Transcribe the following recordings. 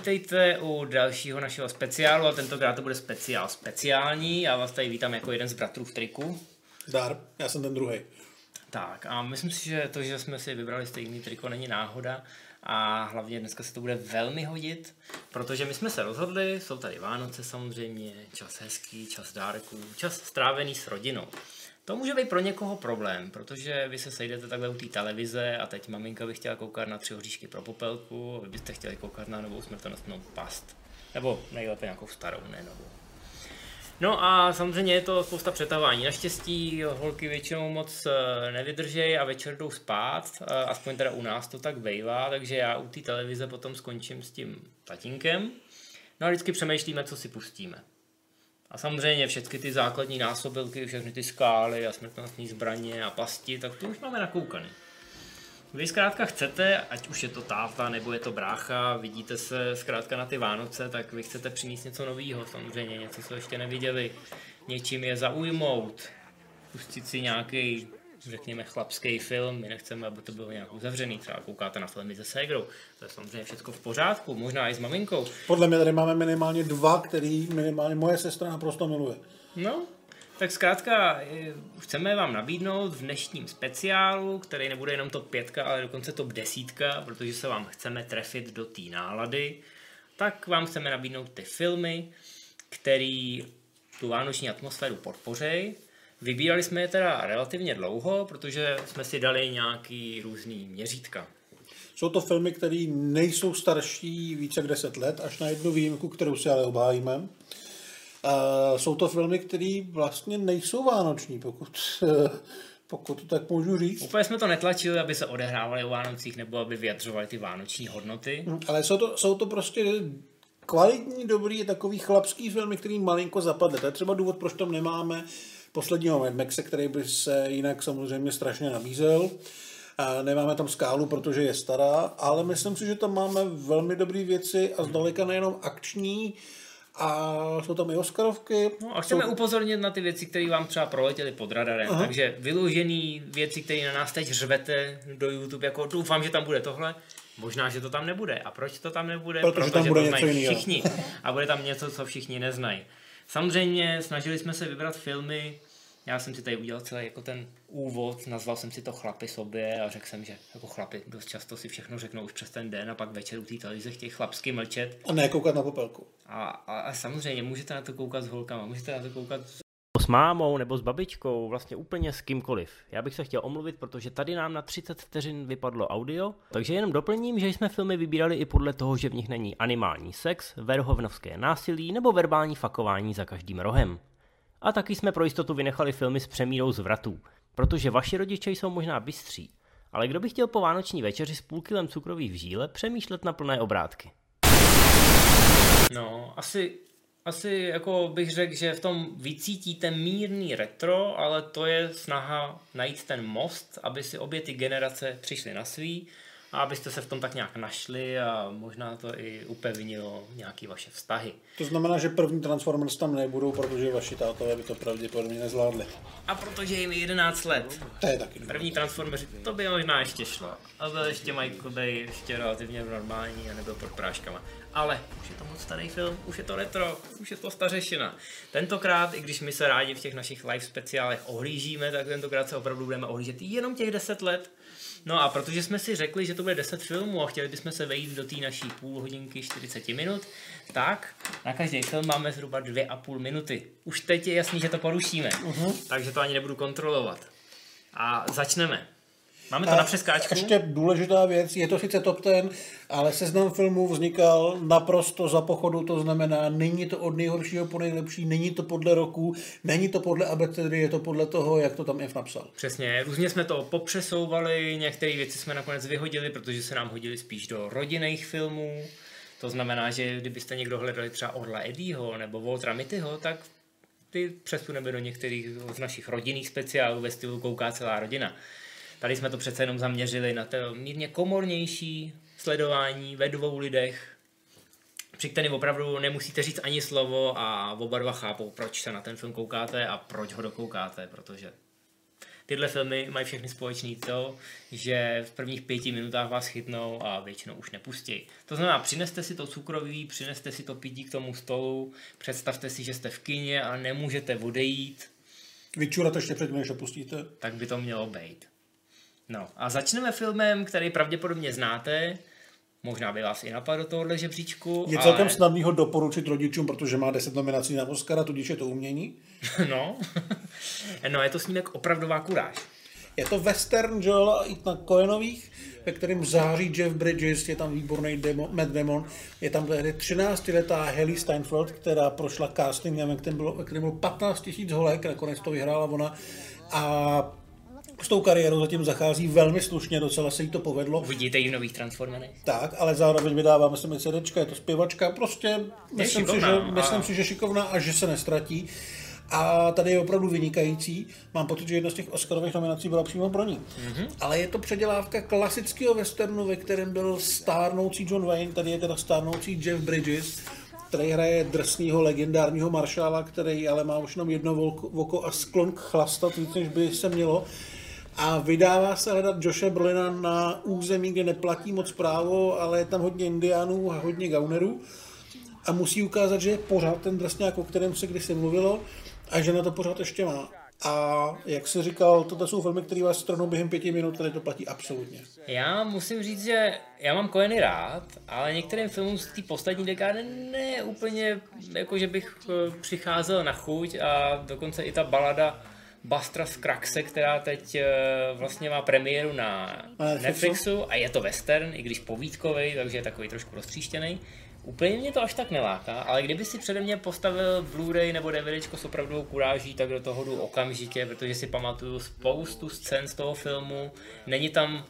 vítejte, u dalšího našeho speciálu a tentokrát to bude speciál speciální. Já vás tady vítám jako jeden z bratrů v triku. Zdar, já jsem ten druhý. Tak a myslím si, že to, že jsme si vybrali stejný triko, není náhoda a hlavně dneska se to bude velmi hodit, protože my jsme se rozhodli, jsou tady Vánoce samozřejmě, čas hezký, čas dárků, čas strávený s rodinou. To může být pro někoho problém, protože vy se sejdete takhle u té televize a teď maminka by chtěla koukat na tři hoříšky pro popelku, a vy byste chtěli koukat na novou smrtonosnou past. Nebo nejlépe nějakou starou, ne novou. No a samozřejmě je to spousta přetavání. Naštěstí holky většinou moc eh, nevydržejí a večer jdou spát, eh, aspoň teda u nás to tak vejvá, takže já u té televize potom skončím s tím tatínkem. No a vždycky přemýšlíme, co si pustíme. A samozřejmě všechny ty základní násobilky, všechny ty skály a smrtnostní zbraně a pasti, tak to už máme nakoukany. Vy zkrátka chcete, ať už je to táta nebo je to brácha, vidíte se zkrátka na ty Vánoce, tak vy chcete přinést něco nového, samozřejmě něco, co ještě neviděli, něčím je zaujmout, pustit si nějaký řekněme, chlapský film, my nechceme, aby to bylo nějak uzavřený, třeba koukáte na filmy se ségrou, to je samozřejmě všechno v pořádku, možná i s maminkou. Podle mě tady máme minimálně dva, který minimálně moje sestra naprosto miluje. No, tak zkrátka eh, chceme vám nabídnout v dnešním speciálu, který nebude jenom top 5, ale dokonce top 10, protože se vám chceme trefit do té nálady, tak vám chceme nabídnout ty filmy, který tu vánoční atmosféru podpořejí Vybírali jsme je teda relativně dlouho, protože jsme si dali nějaký různý měřítka. Jsou to filmy, které nejsou starší více jak 10 let, až na jednu výjimku, kterou si ale obhájíme. Uh, jsou to filmy, které vlastně nejsou vánoční, pokud, pokud to tak můžu říct. Úplně jsme to netlačili, aby se odehrávali o Vánocích nebo aby vyjadřovali ty vánoční hodnoty. Hm, ale jsou to, jsou to prostě kvalitní, dobrý, takový chlapský filmy, který malinko zapadly. To je třeba důvod, proč tam nemáme posledního Mad Maxe, který by se jinak samozřejmě strašně nabízel. A nemáme tam skálu, protože je stará, ale myslím si, že tam máme velmi dobré věci a zdaleka nejenom akční, a jsou tam i Oscarovky. No a chceme jsou... upozornit na ty věci, které vám třeba proletěly pod radarem. Aha. Takže vyložený věci, které na nás teď řvete do YouTube, jako doufám, že tam bude tohle. Možná, že to tam nebude. A proč to tam nebude? Protože, Protože tam bude to něco všichni. A bude tam něco, co všichni neznají. Samozřejmě snažili jsme se vybrat filmy, já jsem si tady udělal celý jako ten úvod, nazval jsem si to chlapy sobě a řekl jsem, že jako chlapy dost často si všechno řeknou už přes ten den a pak večer u té televize chtějí chlapsky mlčet. A ne koukat na popelku. A, a, a samozřejmě můžete na to koukat s holkama, můžete na to koukat s mámou nebo s babičkou, vlastně úplně s kýmkoliv. Já bych se chtěl omluvit, protože tady nám na 30 vteřin vypadlo audio, takže jenom doplním, že jsme filmy vybírali i podle toho, že v nich není animální sex, verhovnovské násilí nebo verbální fakování za každým rohem. A taky jsme pro jistotu vynechali filmy s přemírou zvratů, protože vaši rodiče jsou možná bystří, ale kdo by chtěl po vánoční večeři s půl kilem cukrových v žíle přemýšlet na plné obrátky? No, asi asi jako bych řekl, že v tom vycítíte mírný retro, ale to je snaha najít ten most, aby si obě ty generace přišly na svý a abyste se v tom tak nějak našli a možná to i upevnilo nějaký vaše vztahy. To znamená, že první Transformers tam nebudou, protože vaši tátové by to pravděpodobně nezvládli. A protože jim je 11 let. To je taky První Transformers, to by možná ještě šlo. A byl ještě Michael Bay ještě relativně normální a nebyl pod práškama. Ale už je to moc starý film, už je to retro, už je to stařešina. Tentokrát, i když my se rádi v těch našich live speciálech ohlížíme, tak tentokrát se opravdu budeme ohlížet jenom těch 10 let No a protože jsme si řekli, že to bude 10 filmů a chtěli bychom se vejít do té naší půl hodinky 40 minut, tak na každý film máme zhruba 2,5 minuty. Už teď je jasný, že to porušíme, uh-huh. takže to ani nebudu kontrolovat. A začneme. Máme to a na přeskáčku. Ještě důležitá věc, je to sice top ten, ale seznam filmů vznikal naprosto za pochodu, to znamená, není to od nejhoršího po nejlepší, není to podle roku, není to podle abecedy, je to podle toho, jak to tam je napsal. Přesně, různě jsme to popřesouvali, některé věci jsme nakonec vyhodili, protože se nám hodili spíš do rodinných filmů. To znamená, že kdybyste někdo hledali třeba Orla Eddieho nebo Waltera Mittyho, tak ty přesuneme do některých z našich rodinných speciálů ve stylu Kouká celá rodina. Tady jsme to přece jenom zaměřili na to mírně komornější sledování ve dvou lidech, při kterém opravdu nemusíte říct ani slovo a oba dva chápou, proč se na ten film koukáte a proč ho dokoukáte, protože tyhle filmy mají všechny společný to, že v prvních pěti minutách vás chytnou a většinou už nepustí. To znamená, přineste si to cukroví, přineste si to pití k tomu stolu, představte si, že jste v kině a nemůžete odejít. Vyčurat ještě předtím, než opustíte. Tak by to mělo být. No a začneme filmem, který pravděpodobně znáte, Možná by vás i napadlo tohle žebříčku. Je celkem ale... snadný ho doporučit rodičům, protože má 10 nominací na Oscara, tudíž je to umění. no. no, je to snímek opravdová kuráž. Je to western Joel na Cohenových, ve kterém září Jeff Bridges, je tam výborný demo, Matt Damon, je tam tehdy 13-letá Haley Steinfeld, která prošla castingem, ve kterém bylo, ve kterém bylo 15 000 holek, nakonec to vyhrála ona. A s tou kariérou zatím zachází velmi slušně, docela se jí to povedlo. Uvidíte ji v nových Transformerech. Tak, ale zároveň vydává, myslím, CDčka, je to zpěvačka, prostě myslím, si, že, a... myslím si, že šikovná a že se nestratí. A tady je opravdu vynikající. Mám pocit, že jedna z těch Oscarových nominací byla přímo pro ní. Mm-hmm. Ale je to předělávka klasického westernu, ve kterém byl stárnoucí John Wayne, tady je teda stárnoucí Jeff Bridges, který hraje drsného legendárního maršála, který ale má už jenom jedno oko a sklon k chlastat víc, než by se mělo a vydává se hledat Joshe Brolina na území, kde neplatí moc právo, ale je tam hodně indiánů a hodně gaunerů a musí ukázat, že je pořád ten drsňák, o kterém se kdysi mluvilo a že na to pořád ještě má. A jak se říkal, toto jsou filmy, které vás stranou během pěti minut, tady to platí absolutně. Já musím říct, že já mám Koeny rád, ale některým filmům z té poslední dekády ne úplně, jako že bych eh, přicházel na chuť a dokonce i ta balada Bastra z Kraxe, která teď eh, vlastně má premiéru na Netflixu a je to western, i když povídkový, takže je takový trošku roztříštěný. Úplně mě to až tak neláká, ale kdyby si přede mě postavil Blu-ray nebo DVD s opravdovou kuráží, tak do toho jdu okamžitě, protože si pamatuju spoustu scén z toho filmu. Není tam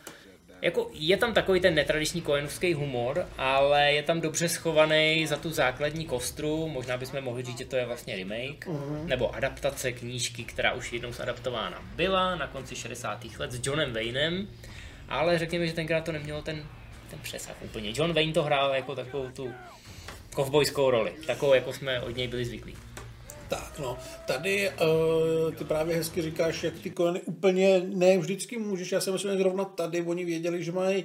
jako je tam takový ten netradiční koenovský humor, ale je tam dobře schovaný za tu základní kostru. Možná bychom mohli říct, že to je vlastně remake, uh-huh. nebo adaptace knížky, která už jednou zadaptována byla na konci 60. let s Johnem Waynem, ale řekněme, že tenkrát to nemělo ten, ten přesah úplně. John Wayne to hrál jako takovou tu kovbojskou roli, takovou, jako jsme od něj byli zvyklí. Tak no, tady uh, ty právě hezky říkáš, jak ty koeny úplně ne vždycky můžeš, já si myslím, že zrovna tady oni věděli, že mají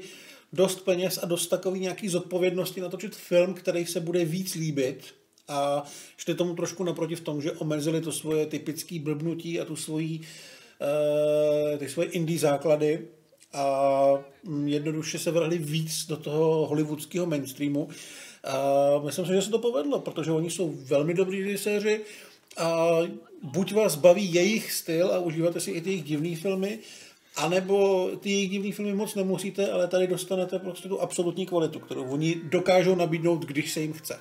dost peněz a dost takový nějaký zodpovědnosti natočit film, který se bude víc líbit a šli tomu trošku naproti v tom, že omezili to svoje typické blbnutí a tu svoji, uh, ty svoje indie základy a mm, jednoduše se vrhli víc do toho hollywoodského mainstreamu. A myslím si, že se to povedlo, protože oni jsou velmi dobrý režiséři, a buď vás baví jejich styl a užíváte si i ty jejich divné filmy, anebo ty jejich divné filmy moc nemusíte, ale tady dostanete prostě tu absolutní kvalitu, kterou oni dokážou nabídnout, když se jim chce.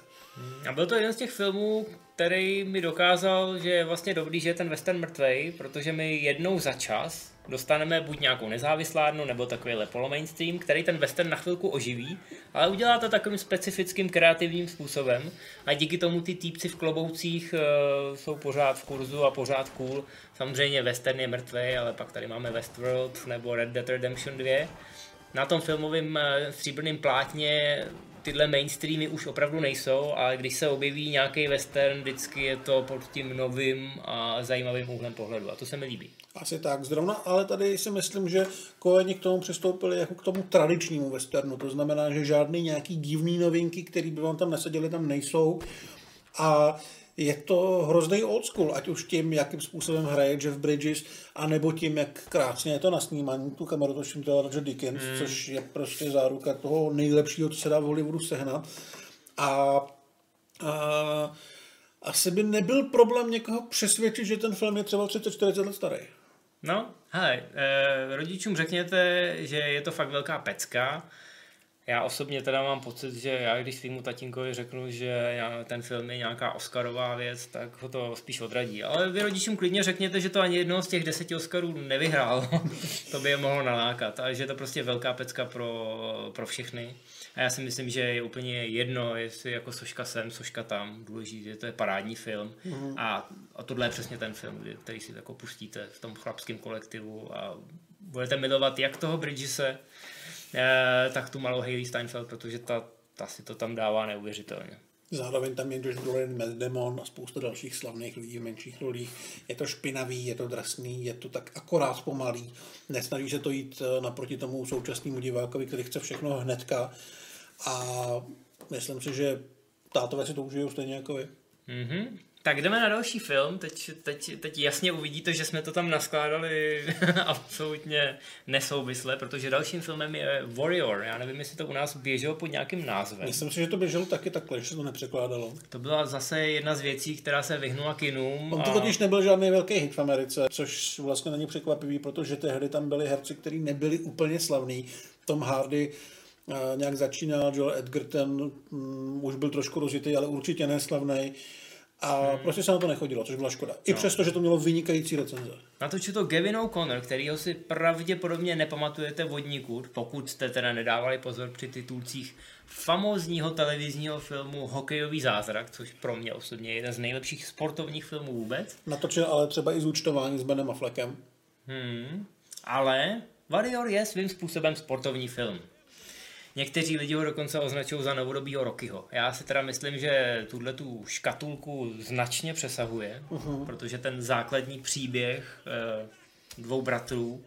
A byl to jeden z těch filmů, který mi dokázal, že je vlastně dobrý, že je ten western mrtvej, protože my jednou za čas dostaneme buď nějakou nezávislárnu nebo takový polo mainstream, který ten western na chvilku oživí, ale udělá to takovým specifickým kreativním způsobem a díky tomu ty týpci v kloboucích uh, jsou pořád v kurzu a pořád cool. Samozřejmě western je mrtvý, ale pak tady máme Westworld nebo Red Dead Redemption 2. Na tom filmovém uh, stříbrném plátně tyhle mainstreamy už opravdu nejsou, ale když se objeví nějaký western, vždycky je to pod tím novým a zajímavým úhlem pohledu a to se mi líbí. Asi tak, zrovna, ale tady si myslím, že Koeni k tomu přistoupili jako k tomu tradičnímu westernu, to znamená, že žádný nějaký divný novinky, které by vám tam neseděly, tam nejsou a je to hrozný old school, ať už tím, jakým způsobem hraje Jeff Bridges, anebo tím, jak krásně je to na snímání. Tu kameru točím to Roger Dickens, mm. což je prostě záruka toho nejlepšího, co se dá v Hollywoodu sehnat. A, a asi by nebyl problém někoho přesvědčit, že ten film je třeba 30-40 let starý. No, hele, eh, rodičům řekněte, že je to fakt velká pecka. Já osobně teda mám pocit, že já když svýmu tatínkovi řeknu, že ten film je nějaká Oscarová věc, tak ho to spíš odradí. Ale vy rodičům klidně řekněte, že to ani jednoho z těch deseti Oscarů nevyhrál. to by je mohlo nalákat. A že je to prostě velká pecka pro, pro všechny. A já si myslím, že je úplně jedno, jestli jako soška sem, soška tam, důležité, že to je parádní film. Mm-hmm. A, a tohle je přesně ten film, který si jako pustíte v tom chlapském kolektivu a budete milovat jak toho Bridgese, eh, tak tu malou Hayley Steinfeld, protože ta, ta si to tam dává neuvěřitelně. Zároveň tam je Josh Brolin, Matt Damon a spousta dalších slavných lidí v menších rolích. Je to špinavý, je to drsný, je to tak akorát pomalý. Nesnaží se to jít eh, naproti tomu současnému divákovi, který chce všechno hnedka. A myslím si, že tátové si to užijou stejně jako vy. Mm-hmm. Tak jdeme na další film. Teď, teď, teď jasně uvidíte, že jsme to tam naskládali absolutně nesouvisle, protože dalším filmem je Warrior. Já nevím, jestli to u nás běželo pod nějakým názvem. Myslím si, že to běželo taky takhle, že se to nepřekládalo. To byla zase jedna z věcí, která se vyhnula kinům. On to a... totiž nebyl žádný velký hit v Americe, což vlastně není překvapivý, protože tehdy tam byli herci, kteří nebyli úplně slavní. Tom Hardy nějak začínal, Joel Edgerton um, už byl trošku rozjetý, ale určitě neslavný. A hmm. prostě se na to nechodilo, což byla škoda. I no. přesto, že to mělo vynikající recenze. Natočil to Gavin O'Connor, kterýho si pravděpodobně nepamatujete vodníku, pokud jste teda nedávali pozor při titulcích famózního televizního filmu Hokejový zázrak, což pro mě osobně je jeden z nejlepších sportovních filmů vůbec. Natočil ale třeba i zúčtování s Benem Affleckem. Hmm. Ale Warrior je svým způsobem sportovní film. Někteří lidi ho dokonce označují za novodobího Rockyho. Já si teda myslím, že tuhle tu škatulku značně přesahuje, uh-huh. protože ten základní příběh eh, dvou bratrů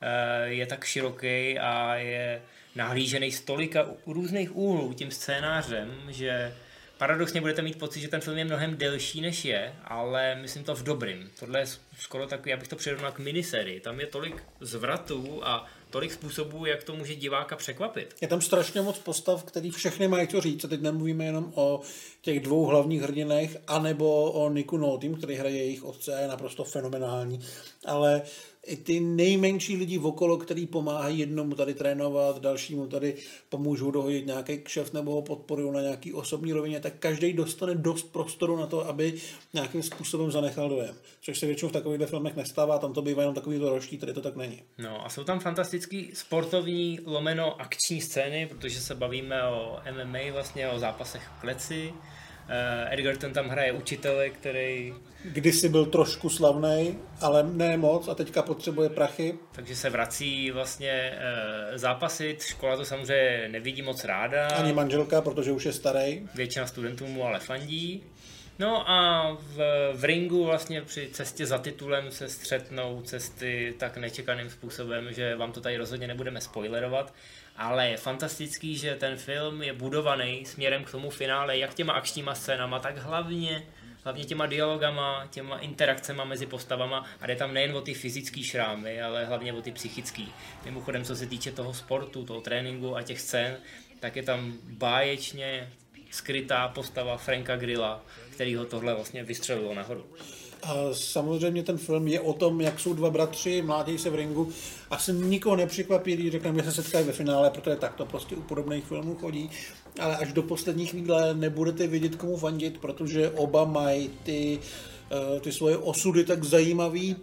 eh, je tak široký a je nahlížený z tolika různých úhlů tím scénářem, že paradoxně budete mít pocit, že ten film je mnohem delší než je, ale myslím to v dobrým. Tohle je skoro takový, já bych to přirovnal k miniserii. Tam je tolik zvratů a tolik způsobů, jak to může diváka překvapit. Je tam strašně moc postav, který všechny mají co říct. A teď nemluvíme jenom o těch dvou hlavních hrdinech, anebo o Niku Notým, který hraje jejich otce je naprosto fenomenální. Ale i ty nejmenší lidi okolo, který pomáhají jednomu tady trénovat, dalšímu tady pomůžou dohodit nějaký kšeft nebo ho podporují na nějaký osobní rovině, tak každý dostane dost prostoru na to, aby nějakým způsobem zanechal dojem. Což se většinou v takových filmech nestává, tam to bývá jenom takový roští, tady to tak není. No a jsou tam fantastický sportovní lomeno akční scény, protože se bavíme o MMA, vlastně o zápasech v kleci, Edgerton tam hraje učitele, který... Kdysi byl trošku slavný, ale ne moc a teďka potřebuje prachy. Takže se vrací vlastně uh, zápasit, škola to samozřejmě nevidí moc ráda. Ani manželka, protože už je starý. Většina studentů mu ale fandí. No a v, v ringu vlastně při cestě za titulem se střetnou cesty tak nečekaným způsobem, že vám to tady rozhodně nebudeme spoilerovat ale je fantastický, že ten film je budovaný směrem k tomu finále, jak těma akčníma scénama, tak hlavně hlavně těma dialogama, těma interakcemi mezi postavama a jde tam nejen o ty fyzické šrámy, ale hlavně o ty psychické. Mimochodem, co se týče toho sportu, toho tréninku a těch scén, tak je tam báječně skrytá postava Franka Grilla, který ho tohle vlastně vystřelilo nahoru. A samozřejmě ten film je o tom, jak jsou dva bratři, mládí se v ringu. Asi nikoho nepřekvapí, když řekneme, že se setkají ve finále, protože tak to prostě u podobných filmů chodí. Ale až do poslední chvíle nebudete vědět, komu fandit, protože oba mají ty, eh, ty svoje osudy tak zajímavý,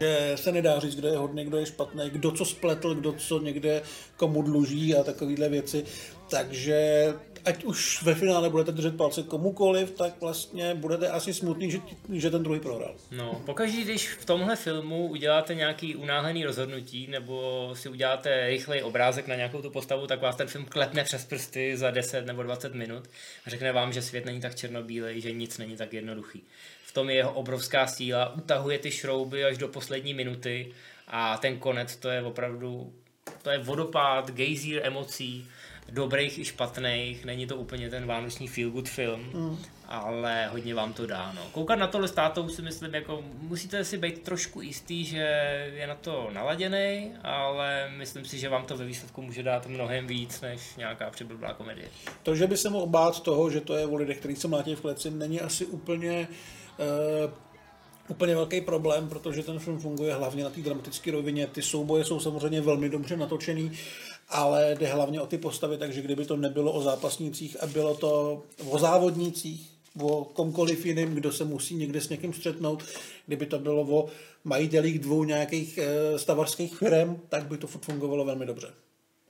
že se nedá říct, kdo je hodný, kdo je špatný, kdo co spletl, kdo co někde komu dluží a takovéhle věci. Takže ať už ve finále budete držet palce komukoliv, tak vlastně budete asi smutný, že, že ten druhý prohrál. No, pokaždé, když v tomhle filmu uděláte nějaký unáhlený rozhodnutí, nebo si uděláte rychlej obrázek na nějakou tu postavu, tak vás ten film klepne přes prsty za 10 nebo 20 minut a řekne vám, že svět není tak černobílej, že nic není tak jednoduchý. V tom je jeho obrovská síla, utahuje ty šrouby až do poslední minuty a ten konec to je opravdu to je vodopád, gejzír emocí, dobrých i špatných, není to úplně ten vánoční feel good film, mm. ale hodně vám to dá. No. Koukat na tohle s tátou si myslím, jako musíte si být trošku jistý, že je na to naladěný, ale myslím si, že vám to ve výsledku může dát mnohem víc než nějaká přiblblá komedie. To, že by se mohl bát toho, že to je o lidech, kteří se mlátí v kleci, není asi úplně uh úplně velký problém, protože ten film funguje hlavně na té dramatické rovině. Ty souboje jsou samozřejmě velmi dobře natočený, ale jde hlavně o ty postavy, takže kdyby to nebylo o zápasnících a bylo to o závodnících, o komkoliv jiným, kdo se musí někde s někým střetnout, kdyby to bylo o majitelích dvou nějakých e, stavarských firm, tak by to fungovalo velmi dobře.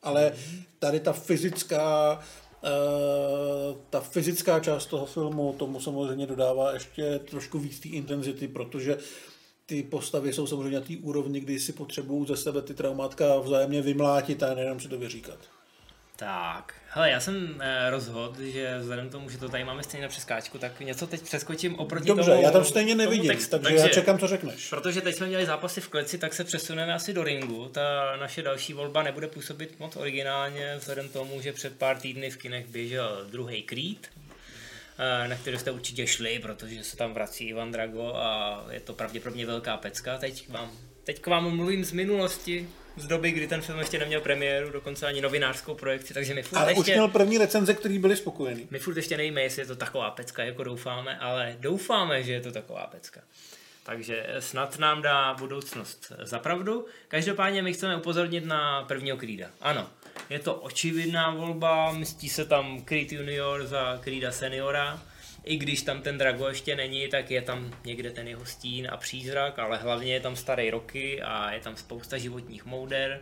Ale tady ta fyzická Uh, ta fyzická část toho filmu tomu samozřejmě dodává ještě trošku víc té intenzity, protože ty postavy jsou samozřejmě na té úrovni, kdy si potřebují ze sebe ty traumátka vzájemně vymlátit a nejenom si to vyříkat. Tak, hele, já jsem eh, rozhodl, že vzhledem k tomu, že to tady máme stejně na přeskáčku, tak něco teď přeskočím oproti Dobře, tomu, já tam stejně nevidím, textu, takže, takže já čekám, co řekneš. Protože teď jsme měli zápasy v kleci, tak se přesuneme asi do ringu. Ta naše další volba nebude působit moc originálně, vzhledem k tomu, že před pár týdny v kinech běžel druhý Creed, na který jste určitě šli, protože se tam vrací Ivan Drago a je to pravděpodobně velká pecka. Teď k vám, teď k vám mluvím z minulosti, z doby, kdy ten film ještě neměl premiéru, dokonce ani novinářskou projekci, takže my furt Ale ještě... už měl první recenze, který byli spokojený. My furt ještě nevíme, jestli je to taková pecka, jako doufáme, ale doufáme, že je to taková pecka. Takže snad nám dá budoucnost za pravdu. Každopádně my chceme upozornit na prvního Creeda. Ano, je to očividná volba, myslí se tam Creed Junior za Creeda Seniora. I když tam ten Drago ještě není, tak je tam někde ten jeho stín a přízrak, ale hlavně je tam starý roky a je tam spousta životních mouder.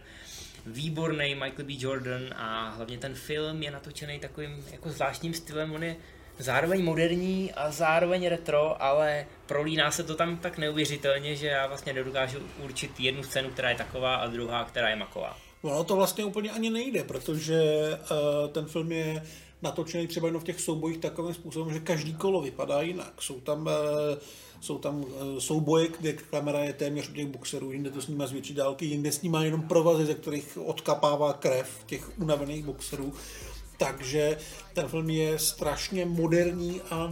Výborný Michael B. Jordan a hlavně ten film je natočený takovým jako zvláštním stylem. On je zároveň moderní a zároveň retro, ale prolíná se to tam tak neuvěřitelně, že já vlastně nedokážu určit jednu scénu, která je taková a druhá, která je maková. Ono to vlastně úplně ani nejde, protože uh, ten film je natočený třeba jenom v těch soubojích takovým způsobem, že každý kolo vypadá jinak. Jsou tam, uh, jsou tam uh, souboje, kde kamera je téměř u těch boxerů, jinde to snímá z větší dálky, jinde snímá jenom provazy, ze kterých odkapává krev těch unavených boxerů. Takže ten film je strašně moderní a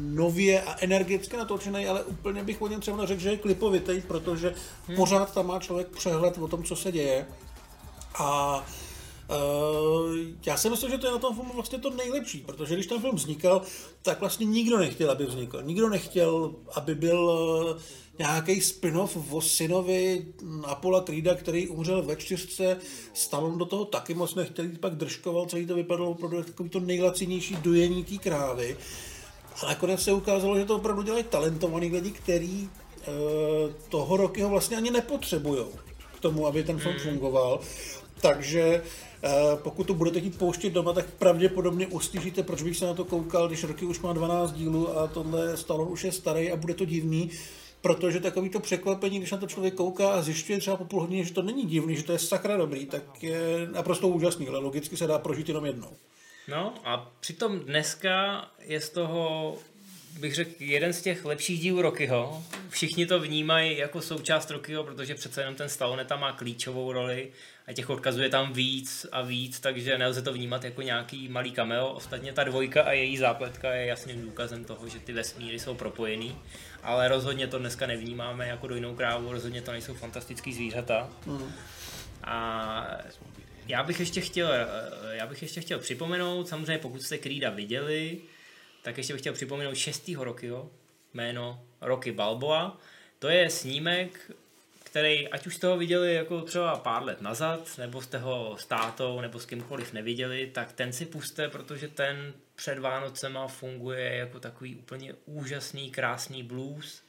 nově a energicky natočený, ale úplně bych o něm třeba řekl, že je klipovitý, protože hmm. pořád tam má člověk přehled o tom, co se děje. A Uh, já si myslím, že to je na tom filmu vlastně to nejlepší, protože když ten film vznikal, tak vlastně nikdo nechtěl, aby vznikl. Nikdo nechtěl, aby byl uh, nějaký spin-off o synovi Apola Creeda, který umřel ve čtyřce, Stallone do toho taky moc nechtěl, pak držkoval, celý to vypadalo opravdu takový to nejlacinější dojení té krávy. A nakonec se ukázalo, že to opravdu dělají talentovaní lidi, kteří uh, toho roky ho vlastně ani nepotřebují k tomu, aby ten film mm. fungoval. Takže pokud to budete chtít pouštět doma, tak pravděpodobně uslyšíte, proč bych se na to koukal, když roky už má 12 dílů a tohle Stallone už je starý a bude to divný, protože takový to překvapení, když na to člověk kouká a zjišťuje třeba po půl hodině, že to není divný, že to je sakra dobrý, tak je naprosto úžasný, ale logicky se dá prožít jenom jednou. No a přitom dneska je z toho bych řekl, jeden z těch lepších dílů Rockyho. Všichni to vnímají jako součást Rockyho, protože přece jenom ten Stallone tam má klíčovou roli a těch odkazů je tam víc a víc, takže nelze to vnímat jako nějaký malý cameo. Ostatně ta dvojka a její zápletka je jasným důkazem toho, že ty vesmíry jsou propojený, ale rozhodně to dneska nevnímáme jako dojnou krávu, rozhodně to nejsou fantastický zvířata. Mm. A já bych ještě chtěl, já bych ještě chtěl připomenout, samozřejmě pokud jste Creeda viděli, tak ještě bych chtěl připomenout 6. Rockyho, jméno Rocky Balboa. To je snímek, který, ať už jste ho viděli jako třeba pár let nazad, nebo jste ho s tátou, nebo s kýmkoliv neviděli, tak ten si puste, protože ten před Vánocema funguje jako takový úplně úžasný, krásný blues.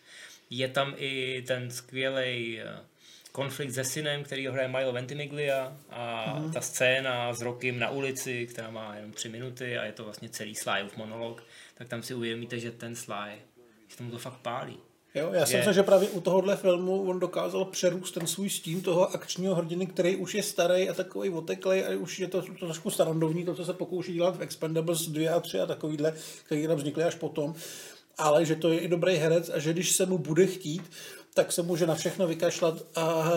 Je tam i ten skvělý eh, konflikt se synem, který hraje Milo Ventimiglia a mm. ta scéna s Rokem na ulici, která má jenom tři minuty a je to vlastně celý Slyův monolog, tak tam si uvědomíte, že ten Sly, že tomu to fakt pálí. Jo, já si myslím, že právě u tohohle filmu on dokázal přerůst ten svůj stín toho akčního hrdiny, který už je starý a takový oteklej a už je to, to trošku starandovní, to, co se pokouší dělat v Expendables 2 a 3 a takovýhle, který tam vznikly až potom, ale že to je i dobrý herec a že když se mu bude chtít, tak se může na všechno vykašlat a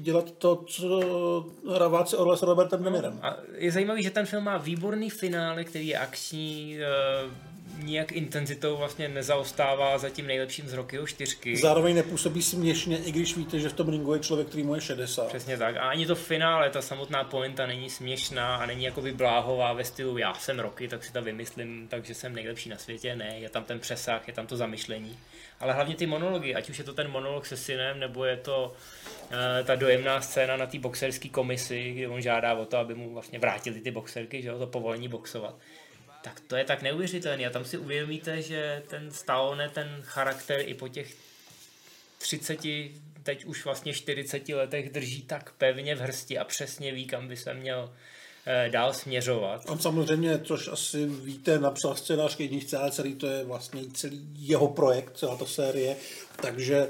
dělat to, co Raváci Orle s Robertem De No, a je zajímavý, že ten film má výborný finále, který je akční, eh, nijak intenzitou vlastně nezaostává za tím nejlepším z Rockyho čtyřky. Zároveň nepůsobí směšně, i když víte, že v tom ringu je člověk, který mu je 60. Přesně tak. A ani to finále, ta samotná pointa není směšná a není jakoby bláhová ve stylu já jsem Rocky, tak si to vymyslím, takže jsem nejlepší na světě. Ne, je tam ten přesah, je tam to zamyšlení. Ale hlavně ty monology, ať už je to ten monolog se synem, nebo je to uh, ta dojemná scéna na té boxerské komisi, kdy on žádá o to, aby mu vlastně vrátili ty boxerky, že jo, to povolení boxovat tak to je tak neuvěřitelný. A tam si uvědomíte, že ten Stallone, ten charakter i po těch 30, teď už vlastně 40 letech drží tak pevně v hrsti a přesně ví, kam by se měl eh, dál směřovat. On samozřejmě, což asi víte, napsal scénář k jedničce a celý to je vlastně celý jeho projekt, celá ta série, takže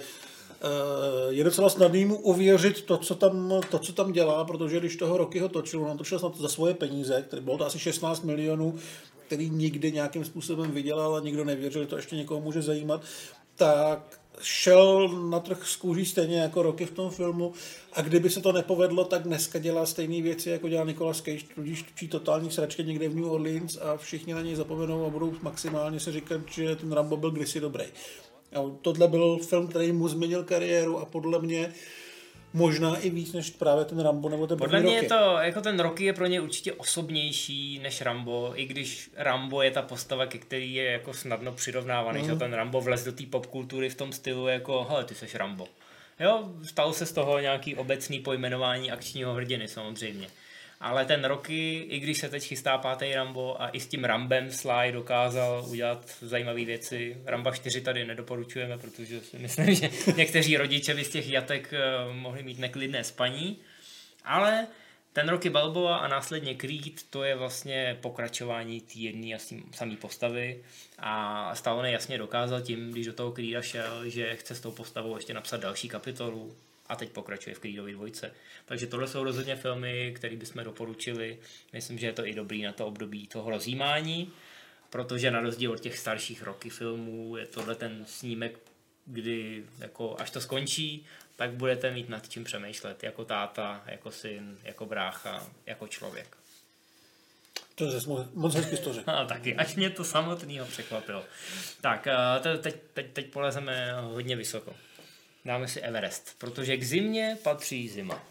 je docela snadný mu uvěřit to co, tam, to, co tam dělá, protože když toho roky ho točil, on točil snad za svoje peníze, které bylo to asi 16 milionů, který nikdy nějakým způsobem vydělal a nikdo nevěřil, že to ještě někoho může zajímat, tak šel na trh z kůží stejně jako roky v tom filmu a kdyby se to nepovedlo, tak dneska dělá stejné věci, jako dělá Nicolas Cage, tudíž tučí totální sračky někde v New Orleans a všichni na něj zapomenou a budou maximálně se říkat, že ten Rambo byl kdysi dobrý. A tohle byl film, který mu změnil kariéru a podle mě možná i víc než právě ten Rambo nebo ten Podle mě Rocky. je to, jako ten Rocky je pro ně určitě osobnější než Rambo, i když Rambo je ta postava, ke který je jako snadno přirovnávaný, mm. že ten Rambo vlez do té popkultury v tom stylu jako, hele, ty seš Rambo. Jo, stalo se z toho nějaký obecný pojmenování akčního hrdiny samozřejmě. Ale ten Rocky, i když se teď chystá pátý Rambo a i s tím Rambem Sly dokázal udělat zajímavé věci. Ramba 4 tady nedoporučujeme, protože si myslím, že někteří rodiče by z těch jatek eh, mohli mít neklidné spaní. Ale ten Rocky Balboa a následně Creed, to je vlastně pokračování té jedné samé postavy a Stallone jasně dokázal tím, když do toho Creeda šel, že chce s tou postavou ještě napsat další kapitolu, a teď pokračuje v Creedovi dvojce. Takže tohle jsou rozhodně filmy, které bychom doporučili. Myslím, že je to i dobrý na to období toho rozjímání, protože na rozdíl od těch starších roky filmů je tohle ten snímek, kdy jako až to skončí, tak budete mít nad čím přemýšlet, jako táta, jako syn, jako brácha, jako člověk. To je moc hezky to řekl. A taky, až mě to samotného překvapilo. Tak, teď, teď, teď polezeme hodně vysoko dáme si Everest, protože k zimě patří zima.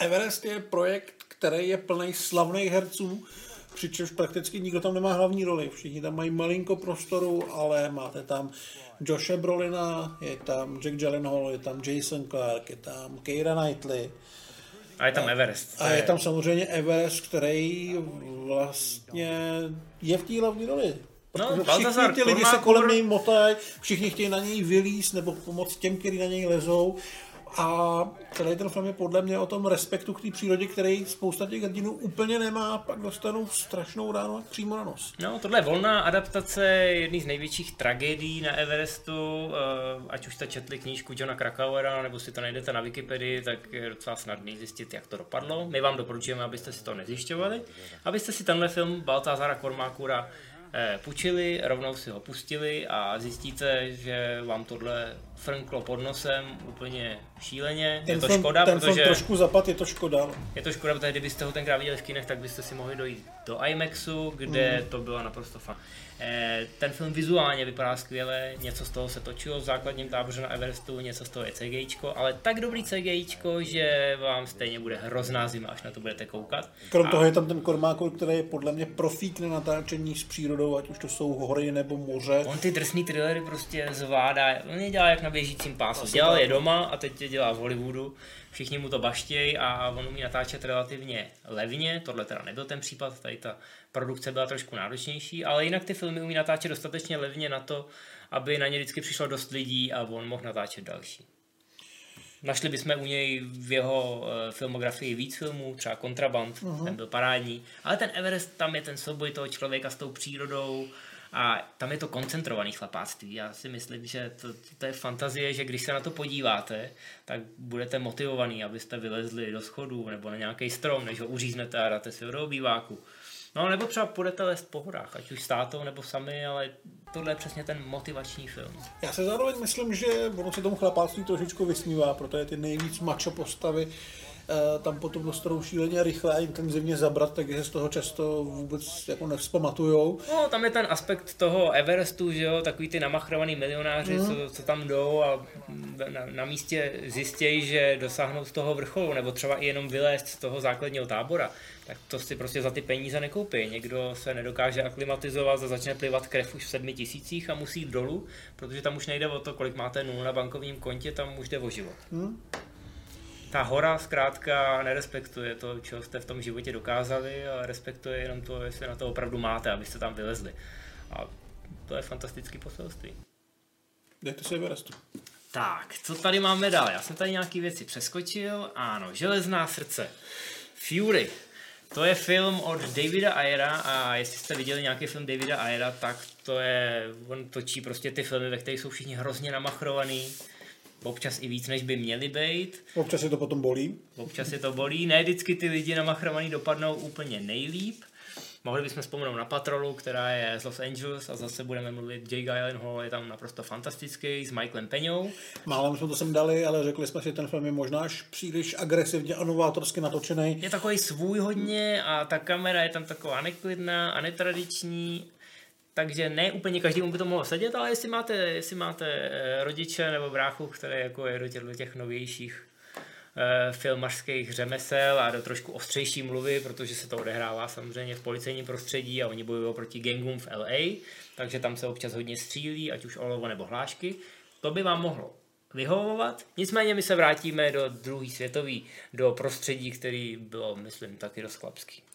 Everest je projekt, který je plný slavných herců, přičemž prakticky nikdo tam nemá hlavní roli. Všichni tam mají malinko prostoru, ale máte tam Joshe Brolina, je tam Jack Gyllenhaal, je tam Jason Clark, je tam Keira Knightley. A je tam Everest. A je tam samozřejmě Everest, který vlastně je v té hlavní roli. No, všichni ty lidi se kolem něj motají, všichni chtějí na něj vylíst nebo pomoct těm, kteří na něj lezou. A celý ten film je podle mě o tom respektu k té přírodě, který spousta těch hrdinů úplně nemá a pak dostanou strašnou ránu přímo na nos. No, tohle je volná adaptace jedné z největších tragédií na Everestu, eh, ať už jste četli knížku Johna Krakauera, nebo si to najdete na Wikipedii, tak je docela snadný zjistit, jak to dopadlo. My vám doporučujeme, abyste si to nezjišťovali, abyste si tenhle film Baltazara Kormákura půjčili, rovnou si ho pustili a zjistíte, že vám tohle frnklo pod nosem úplně šíleně. Ten je to film, škoda, ten protože... trošku zapad, je to škoda. Je to škoda, protože kdybyste ho tenkrát viděli v kinech, tak byste si mohli dojít do IMAXu, kde mm. to bylo naprosto fan. Eh, ten film vizuálně vypadá skvěle, něco z toho se točilo v základním táboře na Everestu, něco z toho je CGI, ale tak dobrý CGI, že vám stejně bude hrozná zima, až na to budete koukat. Krom a... toho je tam ten Kormákor, který je podle mě profík na natáčení s přírodou, ať už to jsou hory nebo moře. On ty drsný thrillery prostě zvládá, on je dělá jak na běžícím pásu. Dělal je doma a teď je dělá v Hollywoodu všichni mu to baštějí a on umí natáčet relativně levně, tohle teda nebyl ten případ, tady ta produkce byla trošku náročnější, ale jinak ty filmy umí natáčet dostatečně levně na to, aby na ně vždycky přišlo dost lidí a on mohl natáčet další. Našli bychom u něj v jeho uh, filmografii víc filmů, třeba Kontraband, uh-huh. ten byl parádní, ale ten Everest, tam je ten souboj toho člověka s tou přírodou, a tam je to koncentrovaný chlapáctví. Já si myslím, že to, to je fantazie, že když se na to podíváte, tak budete motivovaný, abyste vylezli do schodů nebo na nějaký strom, než ho uříznete a dáte si ho do obýváku. No nebo třeba půjdete lézt po horách, ať už s tátou nebo sami, ale tohle je přesně ten motivační film. Já se zároveň myslím, že ono se tomu chlapáctví trošičku vysmívá, protože ty nejvíc mačo postavy tam potom dostanou šíleně rychle a intenzivně zabrat, takže z toho často vůbec jako nevzpamatujou. No, tam je ten aspekt toho Everestu, že jo, takový ty namachrovaný milionáři, mm. co, co, tam jdou a na, na místě zjistějí, že dosáhnou z toho vrcholu, nebo třeba i jenom vylézt z toho základního tábora, tak to si prostě za ty peníze nekoupí. Někdo se nedokáže aklimatizovat a začne plivat krev už v sedmi tisících a musí jít dolů, protože tam už nejde o to, kolik máte nul na bankovním kontě, tam už jde o život. Mm ta hora zkrátka nerespektuje to, co jste v tom životě dokázali, ale respektuje jenom to, jestli na to opravdu máte, abyste tam vylezli. A to je fantastický poselství. Dejte si Everestu. Tak, co tady máme dál? Já jsem tady nějaký věci přeskočil. Ano, Železná srdce. Fury. To je film od Davida Ayera a jestli jste viděli nějaký film Davida Ayera, tak to je, on točí prostě ty filmy, ve kterých jsou všichni hrozně namachrovaný, občas i víc, než by měly být. Občas je to potom bolí. Občas je to bolí. Ne vždycky ty lidi namachrovaný dopadnou úplně nejlíp. Mohli bychom vzpomenout na Patrolu, která je z Los Angeles a zase budeme mluvit, Jake Gyllenhaal je tam naprosto fantastický s Michaelem Peňou. Málem jsme to sem dali, ale řekli jsme si, že ten film je možná až příliš agresivně a novátorsky natočený. Je takový svůj hodně a ta kamera je tam taková neklidná a netradiční takže ne úplně každému by to mohlo sedět, ale jestli máte, jestli máte eh, rodiče nebo bráchu, který jako je do těch, do těch novějších eh, filmařských řemesel a do trošku ostřejší mluvy, protože se to odehrává samozřejmě v policejním prostředí a oni bojují proti gangům v LA, takže tam se občas hodně střílí, ať už olovo nebo hlášky. To by vám mohlo vyhovovat. Nicméně my se vrátíme do druhé světové, do prostředí, který bylo, myslím, taky dost chlapský.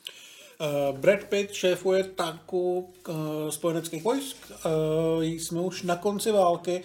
Uh, Brad Pitt šéfuje tanku uh, spojeneckých vojsk. Uh, jsme už na konci války.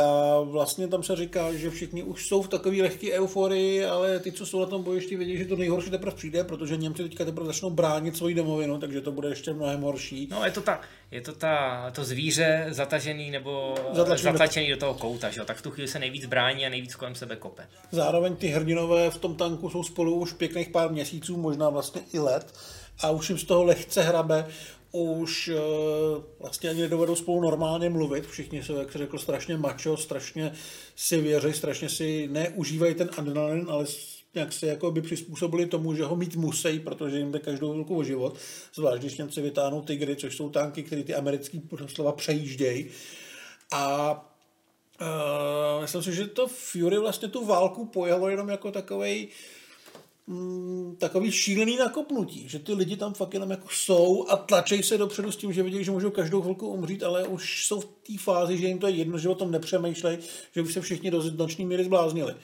A vlastně tam se říká, že všichni už jsou v takové lehké euforii, ale ty, co jsou na tom bojišti, vědí, že to nejhorší teprve přijde, protože Němci teďka teprve začnou bránit svoji domovinu, takže to bude ještě mnohem horší. No, je to, ta, je to ta, to zvíře zatažený nebo Zatlačený zatlačený do... toho kouta, že? tak v tu chvíli se nejvíc brání a nejvíc kolem sebe kope. Zároveň ty hrdinové v tom tanku jsou spolu už pěkných pár měsíců, možná vlastně i let a už jim z toho lehce hrabe, už uh, vlastně ani nedovedou spolu normálně mluvit. Všichni jsou, jak se řekl, strašně macho, strašně si věří, strašně si neužívají ten adrenalin, ale nějak se jako by přizpůsobili tomu, že ho mít musí, protože jim jde každou chvilku o život. Zvlášť, když Němci vytáhnou tygry, což jsou tanky, které ty americký slova přejíždějí. A uh, myslím si, že to Fury vlastně tu válku pojalo jenom jako takovej uh, mm, takový šílený nakopnutí, že ty lidi tam fakt jenom jako jsou a tlačej se dopředu s tím, že vidí, že můžou každou chvilku umřít, ale už jsou v té fázi, že jim to je jedno, že o tom nepřemýšlej, že už se všichni do noční míry zbláznili.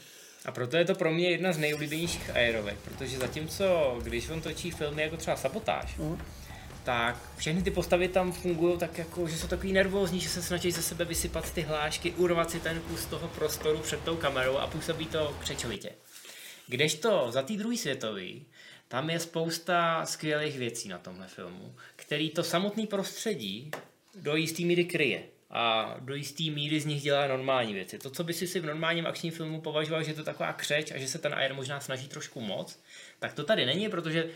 A proto je to pro mě jedna z nejoblíbenějších aerovek, protože zatímco, když on točí filmy jako třeba Sabotáž, mm. tak všechny ty postavy tam fungují tak jako, že jsou takový nervózní, že se snaží ze sebe vysypat ty hlášky, urvat si ten kus toho prostoru před tou kamerou a působí to křečovitě. Kdežto za tý druhý světový, tam je spousta skvělých věcí na tomhle filmu, který to samotný prostředí do jistý míry kryje a do jistý míry z nich dělá normální věci. To, co by si si v normálním akčním filmu považoval, že je to taková křeč a že se ten Iron možná snaží trošku moc, tak to tady není, protože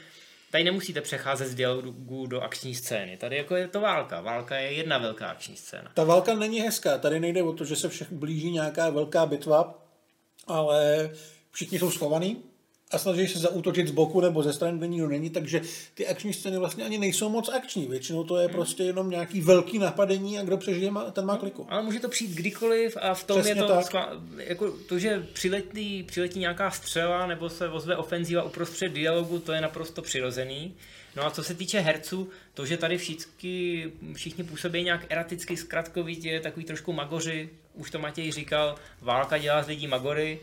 tady nemusíte přecházet z dialogu do akční scény. Tady jako je to válka. Válka je jedna velká akční scéna. Ta válka není hezká. Tady nejde o to, že se všech blíží nějaká velká bitva, ale všichni jsou schovaní a snaží se zaútočit z boku nebo ze strany, kde nikdo není, takže ty akční scény vlastně ani nejsou moc akční. Většinou to je hmm. prostě jenom nějaký velký napadení a kdo přežije, ten má kliku. Ale může to přijít kdykoliv a v tom Přesně je to, skla, jako to, že přiletí, přiletí nějaká střela nebo se ozve ofenzíva uprostřed dialogu, to je naprosto přirozený. No a co se týče herců, to, že tady všichni, všichni působí nějak eraticky, zkratkovitě, takový trošku magoři, už to Matěj říkal, válka dělá z lidí magory,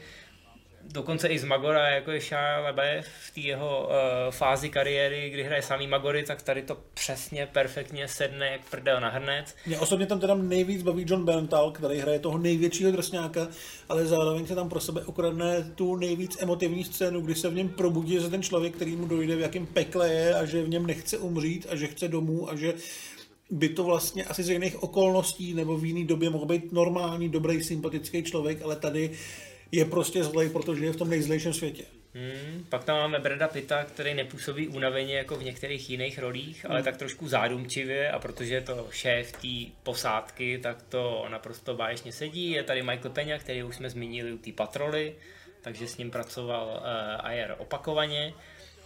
dokonce i z Magora, jako je LaBeouf v té jeho uh, fázi kariéry, kdy hraje samý Magory, tak tady to přesně, perfektně sedne jak prdel na hrnec. Mě osobně tam teda nejvíc baví John Berntal, který hraje toho největšího drsňáka, ale zároveň se tam pro sebe ukradne tu nejvíc emotivní scénu, kdy se v něm probudí že ten člověk, který mu dojde, v jakém pekle je a že v něm nechce umřít a že chce domů a že by to vlastně asi z jiných okolností nebo v jiné době mohl být normální, dobrý, sympatický člověk, ale tady je prostě zlej, protože je v tom nejzlejším světě. Hmm, pak tam máme Breda Pitta, který nepůsobí unaveně jako v některých jiných rolích, ale hmm. tak trošku zádumčivě a protože je to šéf té posádky, tak to naprosto báječně sedí. Je tady Michael Peňa, který už jsme zmínili u té patroly, takže s ním pracoval uh, Ayer opakovaně.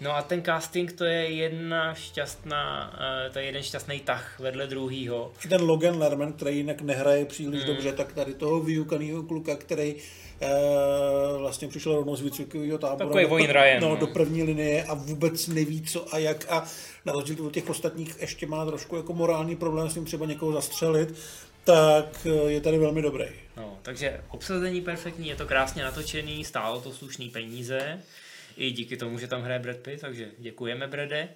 No a ten casting to je jedna šťastná, uh, to je jeden šťastný tah vedle druhýho. Ten Logan Lerman, který jinak nehraje příliš hmm. dobře, tak tady toho vyukaného kluka, který uh, vlastně přišel rovnou z výcvikového tábora. Takový Wayne Ryan. No, no, do první linie a vůbec neví co a jak a na rozdíl od těch ostatních ještě má trošku jako morální problém s tím třeba někoho zastřelit, tak eh, je tady velmi dobrý. No, takže obsazení perfektní, je to krásně natočený, stálo to slušný peníze i díky tomu, že tam hraje Brad Pitt, takže děkujeme Brede.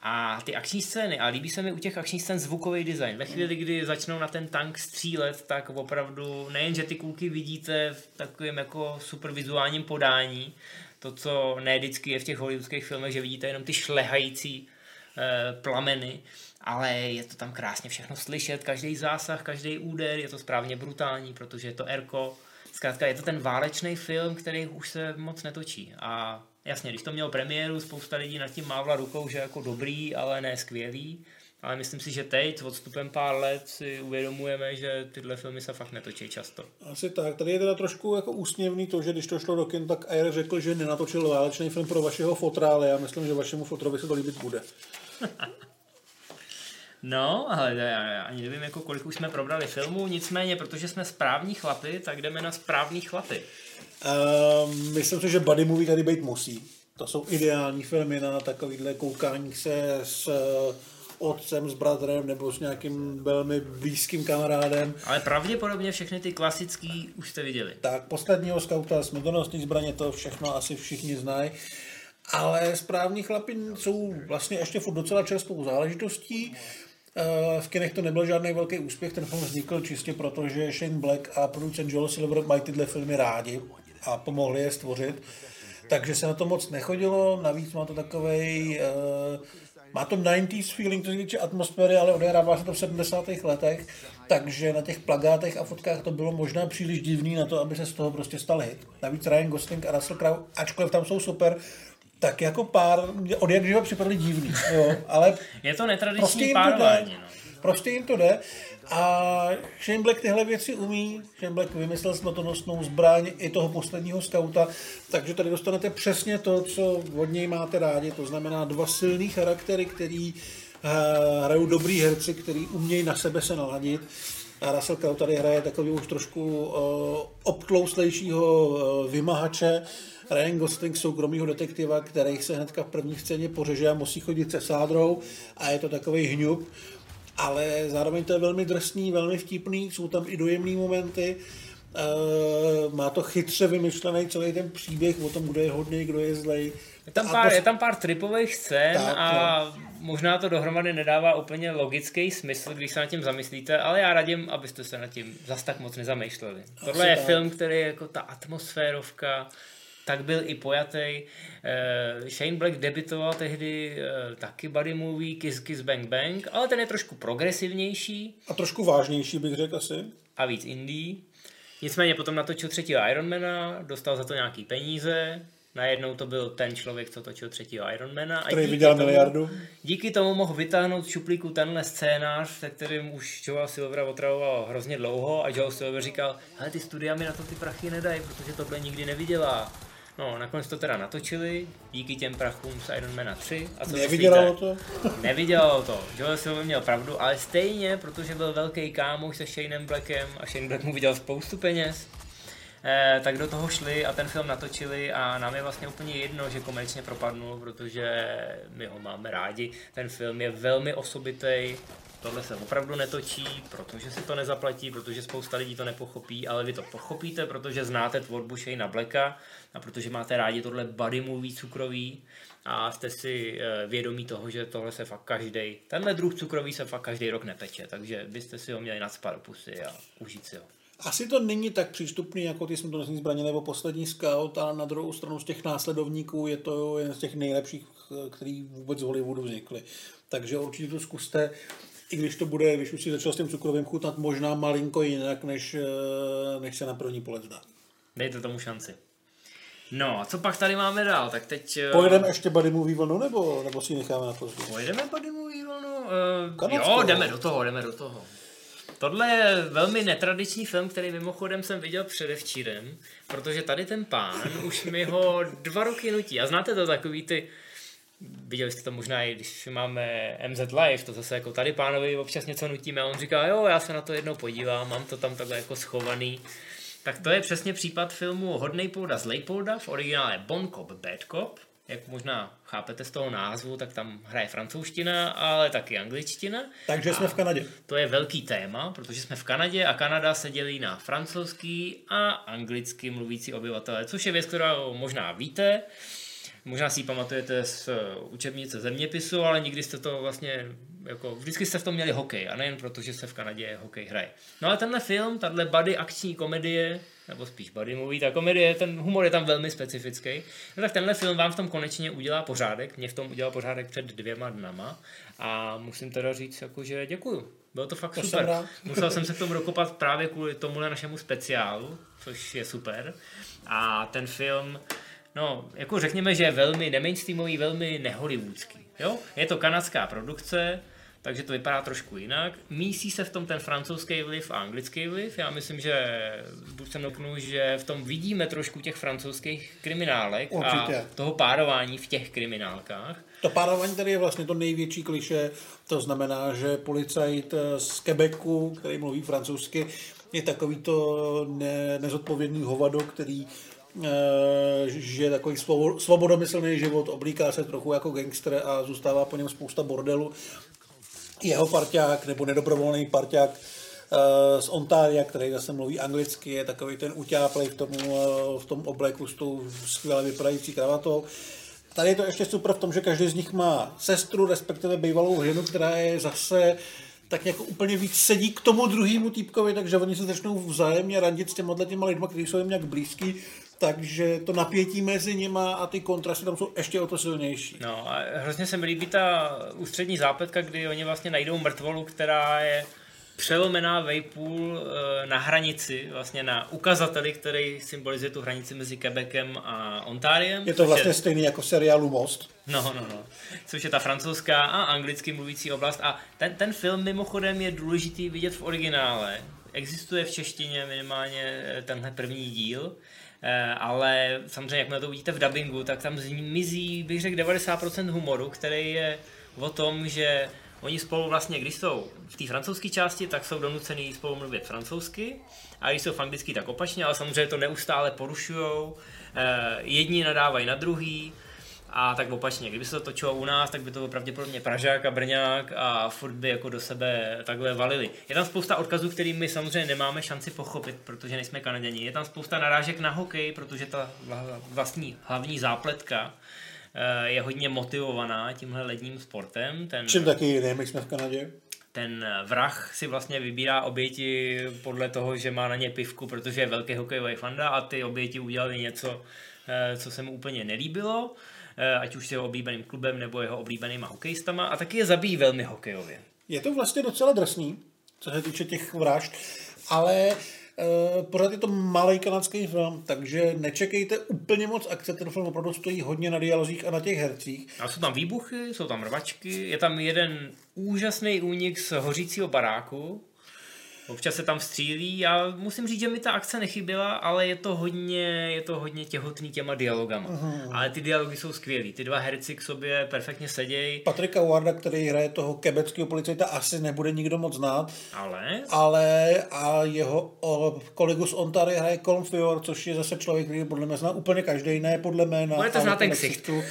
A ty akční scény, a líbí se mi u těch akčních scén zvukový design. Ve chvíli, kdy začnou na ten tank střílet, tak opravdu nejen, že ty kulky vidíte v takovém jako supervizuálním podání, to, co ne vždycky je v těch hollywoodských filmech, že vidíte jenom ty šlehající e, plameny, ale je to tam krásně všechno slyšet, každý zásah, každý úder, je to správně brutální, protože je to erko, Zkrátka je to ten válečný film, který už se moc netočí. A jasně, když to měl premiéru, spousta lidí nad tím mávla rukou, že jako dobrý, ale ne skvělý. Ale myslím si, že teď s odstupem pár let si uvědomujeme, že tyhle filmy se fakt netočí často. Asi tak. Tady je teda trošku jako úsměvný to, že když to šlo do kin, tak Ayer řekl, že nenatočil válečný film pro vašeho fotra, ale já myslím, že vašemu fotrovi se to líbit bude. No, ale já ani nevím, jako kolik už jsme probrali filmů, nicméně, protože jsme správní chlapy, tak jdeme na správní chlapy. Uh, myslím si, že Buddy Movie tady být musí. To jsou ideální filmy na takovýhle koukání se s uh, otcem, s bratrem nebo s nějakým velmi blízkým kamarádem. Ale pravděpodobně všechny ty klasický už jste viděli. Tak, posledního skauta, smrtonosný zbraně, to všechno asi všichni znají. Ale správní chlapi jsou vlastně ještě furt docela čerstvou záležitostí. Eh, v kinech to nebyl žádný velký úspěch, ten film vznikl čistě proto, že Shane Black a producent Joel Silver mají tyhle filmy rádi a pomohli je stvořit. Takže se na to moc nechodilo, navíc má to takový uh, má to 90s feeling, to se atmosféry, ale odehrává se to v 70. letech, takže na těch plagátech a fotkách to bylo možná příliš divný na to, aby se z toho prostě stal hit. Navíc Ryan Gosling a Russell Crowe, ačkoliv tam jsou super, tak jako pár od jak živa připadali divný, jo, ale... Je to netradiční prostě párování, no. Prostě jim to jde. A Shane Black tyhle věci umí. Shane Black vymyslel smrtonosnou zbraň i toho posledního skauta, takže tady dostanete přesně to, co od něj máte rádi. To znamená dva silný charaktery, který uh, hrajou dobrý herci, který umějí na sebe se naladit. A Russell Crowe tady hraje takový už trošku uh, obtlouslejšího uh, vymahače, Ryan Gosling soukromýho detektiva, který se hnedka v první scéně pořeže a musí chodit se sádrou a je to takový hňub ale zároveň to je velmi drsný, velmi vtipný, jsou tam i dojemné momenty, Uh, má to chytře vymyšlený celý ten příběh o tom, kdo je hodný, kdo je zlej. Je tam, pár, je tam pár tripových scén tak, a no. možná to dohromady nedává úplně logický smysl, když se nad tím zamyslíte, ale já radím, abyste se nad tím zas tak moc nezamýšleli. Tohle je tak. film, který je jako ta atmosférovka, tak byl i pojatý. Uh, Shane Black debitoval tehdy uh, taky buddy movie Kiss Kiss Bang Bang, ale ten je trošku progresivnější. A trošku vážnější bych řekl asi. A víc indie. Nicméně potom natočil třetího Ironmana, dostal za to nějaký peníze, najednou to byl ten člověk, co točil třetího Ironmana. Který viděl tomu, miliardu. Díky tomu mohl vytáhnout z šuplíku tenhle scénář, se kterým už Joe Silvera otravoval hrozně dlouho a Joe Silver říkal, hele ty studia mi na to ty prachy nedají, protože tohle nikdy nevydělá. No, nakonec to teda natočili, díky těm prachům z Iron Man 3. A co Nevydělalo to? Nevydělalo to. Joel Silver měl pravdu, ale stejně, protože byl velký kámoš se Shaneem Blackem a Shane Black mu viděl spoustu peněz, eh, tak do toho šli a ten film natočili a nám je vlastně úplně jedno, že komerčně propadnul, protože my ho máme rádi. Ten film je velmi osobitý, tohle se opravdu netočí, protože si to nezaplatí, protože spousta lidí to nepochopí, ale vy to pochopíte, protože znáte tvorbu Shayna Blacka a protože máte rádi tohle body movie cukrový a jste si eh, vědomí toho, že tohle se fakt každý, tenhle druh cukrový se fakt každý rok nepeče, takže byste si ho měli nadspat do pusy a užít si ho. Asi to není tak přístupný jako ty smrtonosní zbraně nebo poslední scout, ale na druhou stranu z těch následovníků je to jeden z těch nejlepších, eh, který vůbec z Hollywoodu vznikly. Takže určitě to zkuste i když to bude, když už si začal s tím cukrovým chutnat, možná malinko jinak, než, eh, než se na první pohled zdá. Dejte tomu šanci. No, a co pak tady máme dál? Tak teď... Eh, Pojedeme ještě Buddy Movie vlnu, nebo, nebo si necháme na později? Pojedeme Buddy Movie vlnu? Uh, jo, jdeme do toho, jdeme do toho. Tohle je velmi netradiční film, který mimochodem jsem viděl předevčírem, protože tady ten pán už mi ho dva roky nutí. A znáte to takový ty viděli jste to možná i když máme MZ Live, to zase jako tady pánovi občas něco nutíme a on říká, jo, já se na to jednou podívám, mám to tam takhle jako schovaný. Tak to je přesně případ filmu Hodnej pouda, zlej pouda, v originále Bon Cop, Bad Cop. Jak možná chápete z toho názvu, tak tam hraje francouzština, ale taky angličtina. Takže a jsme v Kanadě. To je velký téma, protože jsme v Kanadě a Kanada se dělí na francouzský a anglicky mluvící obyvatele, což je věc, kterou možná víte. Možná si ji pamatujete z eh, učebnice zeměpisu, ale nikdy jste to vlastně, jako, vždycky jste v tom měli hokej a nejen proto, že se v Kanadě hokej hraje. No ale tenhle film, tahle buddy akční komedie, nebo spíš buddy movie, ta komedie, ten humor je tam velmi specifický. No tak tenhle film vám v tom konečně udělá pořádek, mě v tom udělal pořádek před dvěma dnama a musím teda říct, jako, že děkuju. Bylo to fakt To jsem super. rád. Musel jsem se k tomu dokopat právě kvůli tomuhle našemu speciálu, což je super. A ten film, no, jako řekněme, že je velmi nemainstreamový, velmi nehollywoodský. Jo? Je to kanadská produkce, takže to vypadá trošku jinak. Mísí se v tom ten francouzský vliv a anglický vliv. Já myslím, že buď se mluvnu, že v tom vidíme trošku těch francouzských kriminálek Určitě. a toho párování v těch kriminálkách. To párování tady je vlastně to největší kliše, to znamená, že policajt eh, z Quebecu, který mluví francouzsky, je takový to ne, nezodpovědný hovado, který eh, žije takový svobo- svobodomyslný život, oblíká se trochu jako gangster a zůstává po něm spousta bordelu. Jeho parťák nebo nedobrovolný parťák eh, z Ontaria, který zase mluví anglicky, je takový ten utáplej v tom, eh, v tom obleku s tou skvěle vypadající kravatou. Tady je to ještě super v tom, že každý z nich má sestru, respektive bývalou ženu, která je zase tak jako úplně víc sedí k tomu druhému týpkovi, takže oni se začnou vzájemně randit s těma těma lidma, kteří jsou jim nějak blízký, takže to napětí mezi nima a ty kontrasty tam jsou ještě o to silnější. No a hrozně se mi líbí ta ústřední zápletka, kdy oni vlastně najdou mrtvolu, která je přelomená vejpůl eh, na hranici, vlastně na ukazateli, který symbolizuje tu hranici mezi Quebecem a Ontáriem. Je to vlastně stejný jako v seriálu Most. No, no, no. Což je ta francouzská a anglicky mluvící oblast. A ten, ten film mimochodem je důležitý vidět v originále. Existuje v češtině minimálně eh, tenhle první díl, ale samozřejmě, jakmile to uvidíte v dubbingu, tak tam zmizí, bych řekl, 90% humoru, který je o tom, že oni spolu vlastně, když jsou v té francouzské části, tak jsou donucený spolu mluvit francouzsky, a když jsou v anglicky, tak opačně, ale samozřejmě to neustále porušujou. Eh, Jedni nadávají na druhý, a tak opačně, kdyby se to točilo u nás, tak by to byl pravděpodobně Pražák a Brňák a furt by jako do sebe takhle valili. Je tam spousta odkazů, který my samozřejmě nemáme šanci pochopit, protože nejsme Kanaděni. Je tam spousta narážek na hokej, protože ta vla- vlastní hlavní zápletka eh, je hodně motivovaná tímhle ledním sportem. Ten, Čím taky jiným, my jsme v Kanadě. ten vrah si vlastně vybírá oběti podle toho, že má na ně pivku, protože je velký hokejový fanda a ty oběti udělali něco, eh, co se mu úplně nelíbilo, ať už s jeho oblíbeným klubem nebo jeho oblíbenýma hokejistama a taky je zabíjí velmi hokejově. Je to vlastně docela drsný, co se týče těch vražd, ale Uh, pořád je to malý kanadský film, takže nečekejte úplně moc akce, ten film opravdu stojí hodně na dialozích a na těch hercích. A jsou tam výbuchy, jsou tam rvačky, je tam jeden úžasný únik z hořícího baráku, Občas se tam střílí. Já musím říct, že mi ta akce nechyběla, ale je to hodně, je to hodně těhotný těma dialogama. Uh-huh. Ale ty dialogy jsou skvělý. Ty dva herci k sobě perfektně sedějí. Patrika Warda, který hraje toho kebeckého policajta, asi nebude nikdo moc znát, Ale ale a jeho o, kolegu z Ontaria hraje Colin Fior, což je zase člověk, který podle mě zná úplně každý, ne podle jména. Budete ale znát ten ksichtu.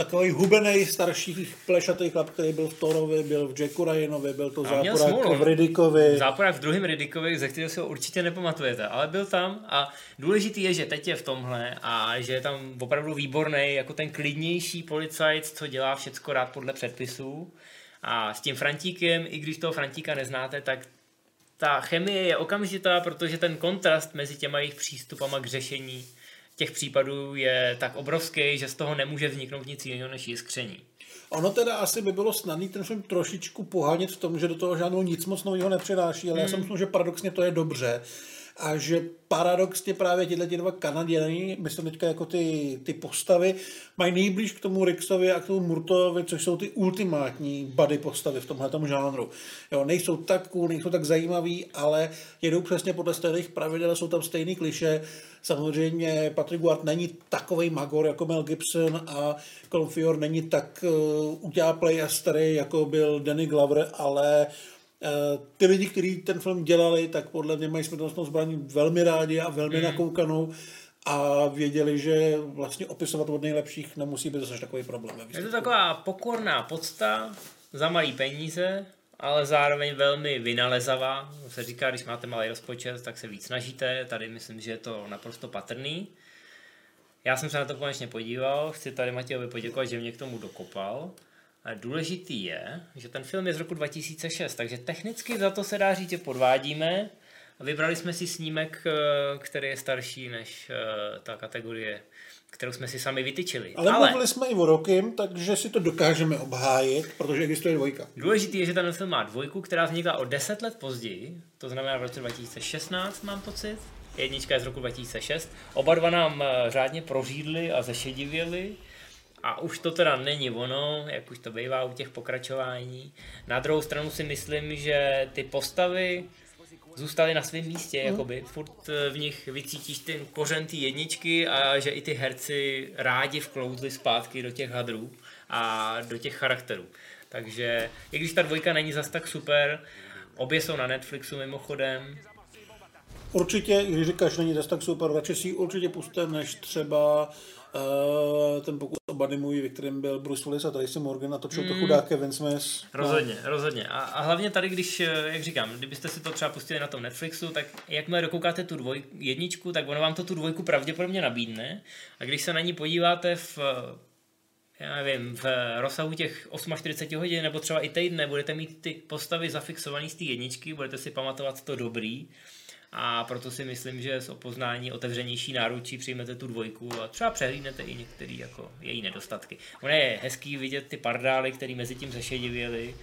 Takový hubený starší plešatý chlap, který byl v Thorovi, byl v Jacku Ryanovi, byl to záporák v Riddickovi. záporák v druhém Riddickovi, ze kterého si ho určitě nepamatujete, ale byl tam a důležitý je, že teď je v tomhle a že je tam opravdu výborný, jako ten klidnější policajt, co dělá všecko rád podle předpisů. A s tím Frantíkem, i když toho Frantíka neznáte, tak ta chemie je okamžitá, protože ten kontrast mezi těma jejich přístupama k řešení těch případů je tak obrovský, že z toho nemůže vzniknout nic jiného než jiskření. Ono teda asi by bylo snadný ten film trošičku pohánět v tom, že do toho žádnou nic moc nového nepřináší, ale já si myslím, že paradoxně to je dobře. A že paradoxně právě tyhle ti dva Kanaděni, myslím teďka jako ty, ty postavy, mají nejblíž k tomu Rixovi a k tomu Murtovi, což jsou ty ultimátní body postavy v tomhle žánru. Jo, nejsou tak cool, nejsou tak zajímaví, ale jedou přesně podle stejných pravidel, jsou tam stejný kliše. Samozřejmě Patrick Ward není takový magor jako Mel Gibson a Colin Fior není tak uh, utáplej a starý, jako byl Danny Glover, ale ty lidi, kteří ten film dělali, tak podle mě mají smrtelnostnou zbraní velmi rádi a velmi mm. nakoukanou a věděli, že vlastně opisovat od nejlepších nemusí být zase takový problém. Je to taková pokorná podsta za malý peníze, ale zároveň velmi vynalezavá. Se říká, když máte malý rozpočet, tak se víc snažíte. Tady myslím, že je to naprosto patrný. Já jsem se na to konečně podíval, chci tady Matějovi poděkovat, že mě k tomu dokopal. Důležitý je, že ten film je z roku 2006, takže technicky za to se dá říct, že podvádíme. A vybrali jsme si snímek, eh, který je starší než eh, ta kategorie kterou jsme si sami vytyčili. Ale, Ale mluvili jsme i o rokem, takže si to dokážeme obhájit, protože existuje dvojka. Důležitý je, že ten film má dvojku, která vznikla o 10 let později, to znamená v roce 2016, mám pocit. Jednička je z roku 2006. Oba dva nám eh, řádně prořídli a zešedivěli. A už to teda není ono, jak už to bývá u těch pokračování. Na druhou stranu si myslím, že ty postavy zůstaly na svém místě, mm. jakoby. Furt eh, v nich vycítíš ten kořen té jedničky a že i ty herci rádi vklouzli zpátky do těch hadrů a do těch charakterů. Takže i když ta dvojka není zas tak super, obě jsou na Netflixu mimochodem, Určitě, když říkáš, není zase tak super, radši si ji určitě puste, než třeba uh, ten pokus o buddy movie, ve kterém byl Bruce Willis a Tracy Morgan a točil mm. to chudák Kevin Smith. Rozhodně, no. rozhodně. A, a hlavně tady, když, eh, jak říkám, kdybyste si to třeba pustili na tom Netflixu, tak jakmile dokoukáte tu dvoj, jedničku, tak ono vám to tu dvojku pravděpodobně nabídne. A když se na ní podíváte v já nevím, v rozsahu těch 48 hodin nebo třeba i týdne budete mít ty postavy zafixované z té jedničky, budete si pamatovat to dobrý, a proto si myslím, že z opoznání otevřenější náručí přijmete tu dvojku a třeba přehlídnete i některé jako její nedostatky. Ono je hezký vidět ty pardály, které mezi tím zešedivěly,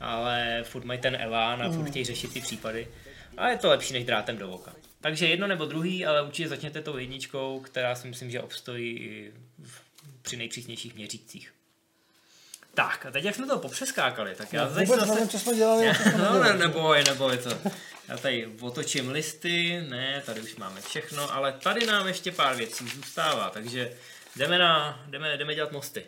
ale furt mají ten elán a furt hmm. chtějí řešit ty případy. A je to lepší než drátem do oka. Takže jedno nebo druhý, ale určitě začněte tou jedničkou, která si myslím, že obstojí i při nejpřísnějších měřících. Tak, a teď jak jsme to popřeskákali, tak já no, vůbec zase... nevím, co jsme dělali. no, ne, neboj, neboj to. Já tady otočím listy, ne, tady už máme všechno, ale tady nám ještě pár věcí zůstává, takže jdeme, na, jdeme, jdeme dělat mosty.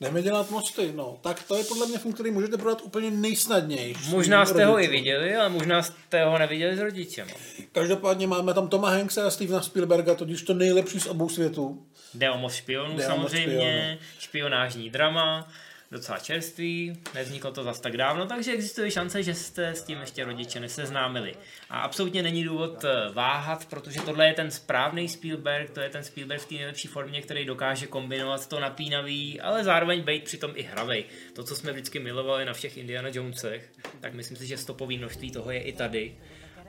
Jdeme dělat mosty, no. Tak to je podle mě film, který můžete prodat úplně nejsnadněji. Možná jste ho i viděli, ale možná jste ho neviděli s rodičem. Každopádně máme tam Toma Hankse a Stevena Spielberga, totiž to nejlepší z obou světů. Jde o moc špionů samozřejmě, špionážní drama docela čerstvý, nevzniklo to zas tak dávno, takže existuje šance, že jste s tím ještě rodiče neseznámili. A absolutně není důvod eh, váhat, protože tohle je ten správný Spielberg, to je ten Spielberg v té nejlepší formě, který dokáže kombinovat to napínavý, ale zároveň být přitom i hravej. To, co jsme vždycky milovali na všech Indiana Jonesech, tak myslím si, že stopový množství toho je i tady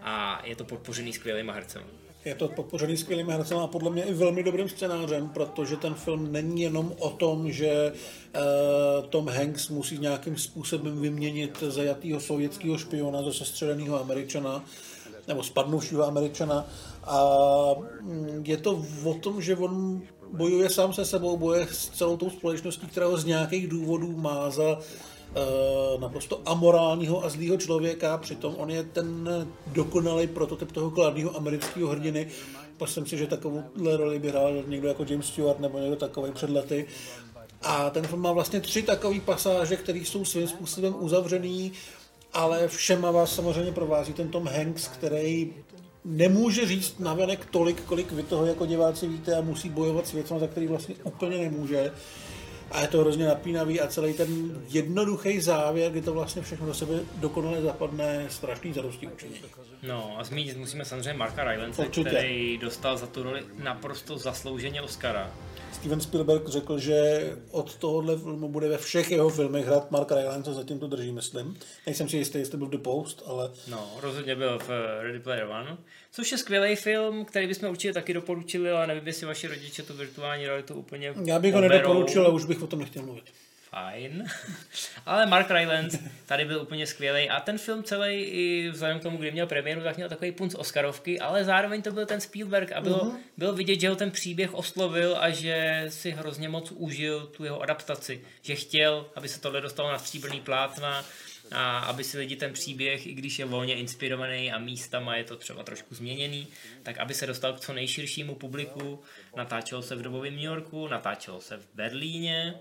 a je to podpořený skvělýma hercem. Je to podpořený skvělým hercem a podle mě i velmi dobrým scénářem, protože ten film není jenom o tom, že uh, Tom Hanks musí nějakým způsobem vyměnit zajatého sovětského špiona za sestřeleného američana, nebo spadnuvšího američana. A mm, je to o tom, že on bojuje sám se sebou, boje s celou tou společností, která ho z nějakých důvodů má za Eh, naprosto amorálního a zlýho člověka, přitom on je ten dokonalý prototyp toho kladného amerického hrdiny. Myslím si, že takovouhle roli by hrál někdo jako James Stewart nebo někdo takový před lety. A ten film má vlastně tři takové pasáže, které jsou svým způsobem uzavřený, ale všema vás samozřejmě provází ten Tom Hanks, který nemůže říct navenek tolik, kolik vy toho jako diváci víte a musí bojovat s věcmi, za který vlastně úplně nemůže. A je to hrozně napínavý a celý ten jednoduchý závěr, kdy to vlastně všechno do sebe dokonale zapadne, strašný zadosti učinění. No a zmínit musíme samozřejmě Marka Rylance, který dostal za tu roli naprosto zaslouženě Oscara. Steven Spielberg řekl, že od tohohle filmu bude ve všech jeho filmech hrát Mark Rylance, zatím to drží, myslím. Nejsem si jistý, jestli byl The Post, ale... No, rozhodně byl v Ready Player One, což je skvělý film, který bychom určitě taky doporučili, ale nevím, jestli vaši rodiče tu virtuální realitu úplně Já bych ho nedoporučil, ale už bych o tom nechtěl mluvit fajn. Ale Mark Rylance tady byl úplně skvělý a ten film celý i vzhledem k tomu, kdy měl premiéru, tak měl takový punc Oscarovky, ale zároveň to byl ten Spielberg a bylo, uh-huh. bylo vidět, že ho ten příběh oslovil a že si hrozně moc užil tu jeho adaptaci, že chtěl, aby se tohle dostalo na stříbrný plátna a aby si lidi ten příběh, i když je volně inspirovaný a místama je to třeba trošku změněný, tak aby se dostal k co nejširšímu publiku. Natáčelo se v dobovém New Yorku, natáčelo se v Berlíně,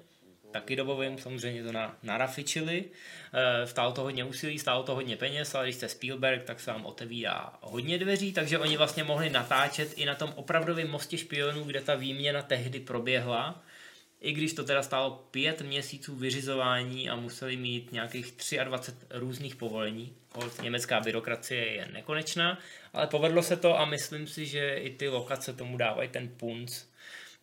taky dobovým, samozřejmě to na, narafičili. E, stálo to hodně úsilí, stálo to hodně peněz, ale když jste Spielberg, tak se vám otevírá hodně dveří, takže oni vlastně mohli natáčet i na tom opravdovém mostě špionů, kde ta výměna tehdy proběhla. I když to teda stálo pět měsíců vyřizování a museli mít nějakých 23 různých povolení. Německá byrokracie je nekonečná, ale povedlo se to a myslím si, že i ty lokace tomu dávají ten punc,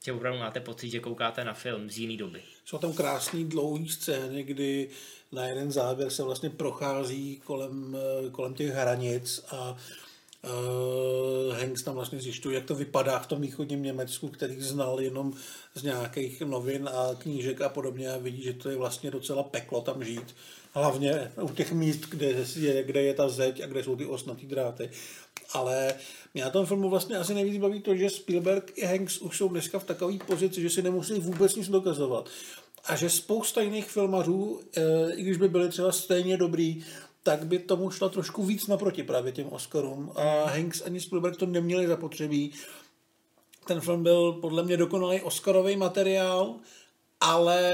že opravdu máte pocit, že koukáte na film z jiné doby. Jsou tam krásný dlouhý scény, kdy na jeden záběr se vlastně prochází kolem, kolem těch hranic a Uh, Hanks tam vlastně zjišťuje, jak to vypadá v tom východním Německu, který znal jenom z nějakých novin a knížek a podobně a vidí, že to je vlastně docela peklo tam žít. Hlavně u těch míst, kde je, kde je ta zeď a kde jsou ty osnatý dráty. Ale mě na tom filmu vlastně asi nejvíc baví to, že Spielberg i Hanks už jsou dneska v takové pozici, že si nemusí vůbec nic dokazovat. A že spousta jiných filmařů, eh, i když by byli třeba stejně dobrý, tak by tomu šlo trošku víc naproti právě těm Oscarům. A Hanks ani Spielberg to neměli zapotřebí. Ten film byl podle mě dokonalý Oscarový materiál, ale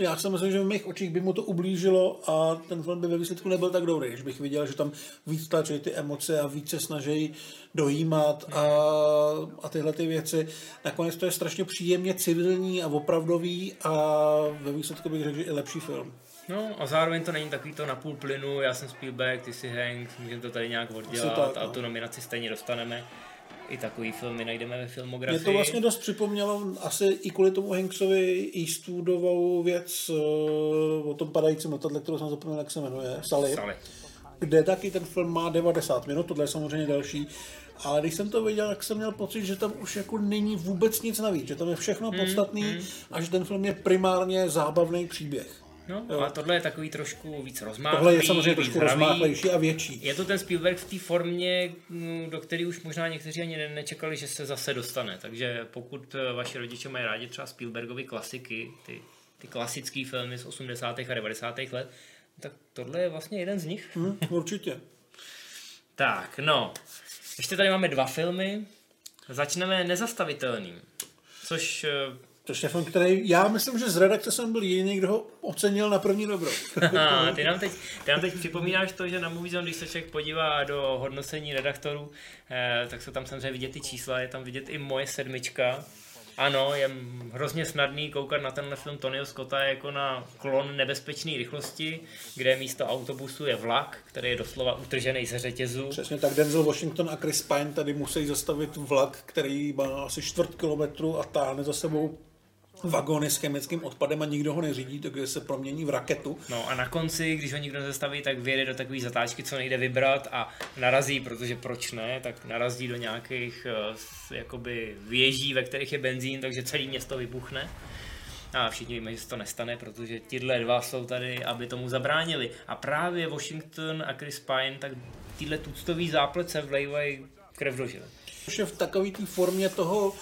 já si myslím, že v mých očích by mu to ublížilo a ten film by ve výsledku nebyl tak dobrý, když bych viděl, že tam víc tlačí ty emoce a více snaží dojímat a, a tyhle ty věci. Nakonec to je strašně příjemně civilní a opravdový a ve výsledku bych řekl, že i lepší film. No a zároveň to není takový to na půl plynu, já jsem Spielberg, ty jsi Hanks, můžeme to tady nějak oddělat tak, no. a tu nominaci stejně dostaneme. I takový filmy najdeme ve filmografii. Mě to vlastně dost připomnělo asi i kvůli tomu Hanksovi Eastwoodovou věc uh, o tom padajícím letadle, kterou jsem zapomněl, jak se jmenuje, Sally. Sally. Kde taky ten film má 90 minut, tohle je samozřejmě další. Ale když jsem to viděl, tak jsem měl pocit, že tam už jako není vůbec nic navíc, že tam je všechno mm, podstatný mm. a že ten film je primárně zábavný příběh. No, jo. a tohle je takový trošku víc rozmáhlý. Tohle je samozřejmě trošku rozmáhlejší a větší. Je to ten Spielberg v té formě, mm, do které už možná někteří ani nečekali, že se zase dostane. Takže pokud eh, vaši rodiče mají rádi třeba Spielbergovy klasiky, ty, ty klasické filmy z 80. a 90. let, tak tohle je vlastně jeden z nich. Hmm, určitě. tak, no. Ještě tady máme dva filmy. Začneme nezastavitelným, což to je film, který já myslím, že z redakce jsem byl jediný, kdo ho ocenil na první dobro. ty, nám teď, ty nám teď připomínáš to, že na Moviezone, když se člověk podívá do hodnocení redaktorů, eh, tak se tam samozřejmě vidět ty čísla, je tam vidět i moje sedmička. Ano, je hrozně snadný koukat na tenhle film Tonyho Scotta jako na klon nebezpečné rychlosti, kde místo autobusu je vlak, který je doslova utržený ze řetězu. Přesně tak, Denzel Washington a Chris Pine tady musí zastavit vlak, který má asi čtvrt kilometru a táhne za sebou vagony s chemickým odpadem a nikdo ho neřídí, takže se promění v raketu. No a na konci, když ho nikdo nezastaví, tak vyjede do takové zatáčky, co nejde vybrat a narazí, protože proč ne, tak narazí do nějakých uh, jakoby věží, ve kterých je benzín, takže celé město vybuchne. A všichni víme, že se to nestane, protože tyhle dva jsou tady, aby tomu zabránili. A právě Washington a Chris Pine, tak tyhle tuctový záplece vlejvají krev do žile. je v takové té formě toho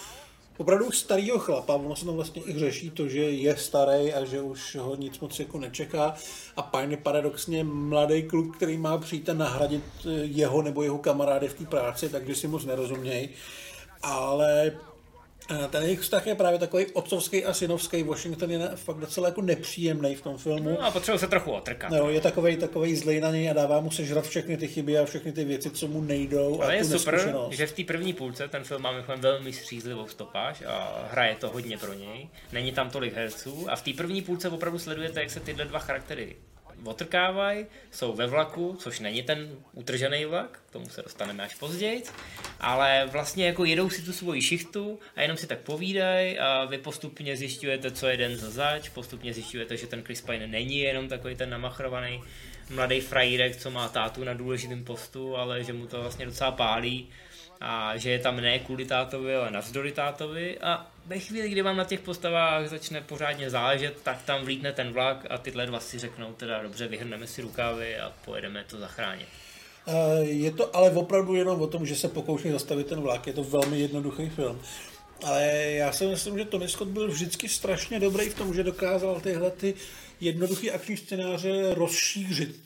opravdu starého chlapa, ono se tam vlastně i řeší to, že je starý a že už ho nic moc jako nečeká a Pine paradoxně mladý kluk, který má přijít a nahradit eh, jeho nebo jeho kamarády v té práci, takže si moc nerozumějí. Ale ten jejich vztah je právě takový otcovský a synovský. Washington je fakt docela jako nepříjemný v tom filmu. No a potřebuje se trochu otrkat. No, je takový takový zlej na něj a dává mu sežrat všechny ty chyby a všechny ty věci, co mu nejdou. Ale a je super, že v té první půlce ten film má velmi střízlivou stopáž a hraje to hodně pro něj. Není tam tolik herců a v té první půlce opravdu sledujete, jak se tyhle dva charaktery otrkávají, jsou ve vlaku, což není ten utržený vlak, k tomu se dostaneme až později, ale vlastně jako jedou si tu svoji šichtu a jenom si tak povídají a vy postupně zjišťujete, co je den za zač, postupně zjišťujete, že ten Chris Pine není jenom takový ten namachrovaný mladý frajírek, co má tátu na důležitém postu, ale že mu to vlastně docela pálí a že je tam ne kvůli tátovi, ale navzdory tátovi a ve chvíli, kdy vám na těch postavách začne pořádně záležet, tak tam vlítne ten vlak a tyhle dva si řeknou teda dobře, vyhrneme si rukávy a pojedeme to zachránit. Je to ale opravdu jenom o tom, že se pokouší zastavit ten vlak, je to velmi jednoduchý film. Ale já si myslím, že Tony Scott byl vždycky strašně dobrý v tom, že dokázal tyhle ty jednoduchý akční scénáře rozšířit, eh,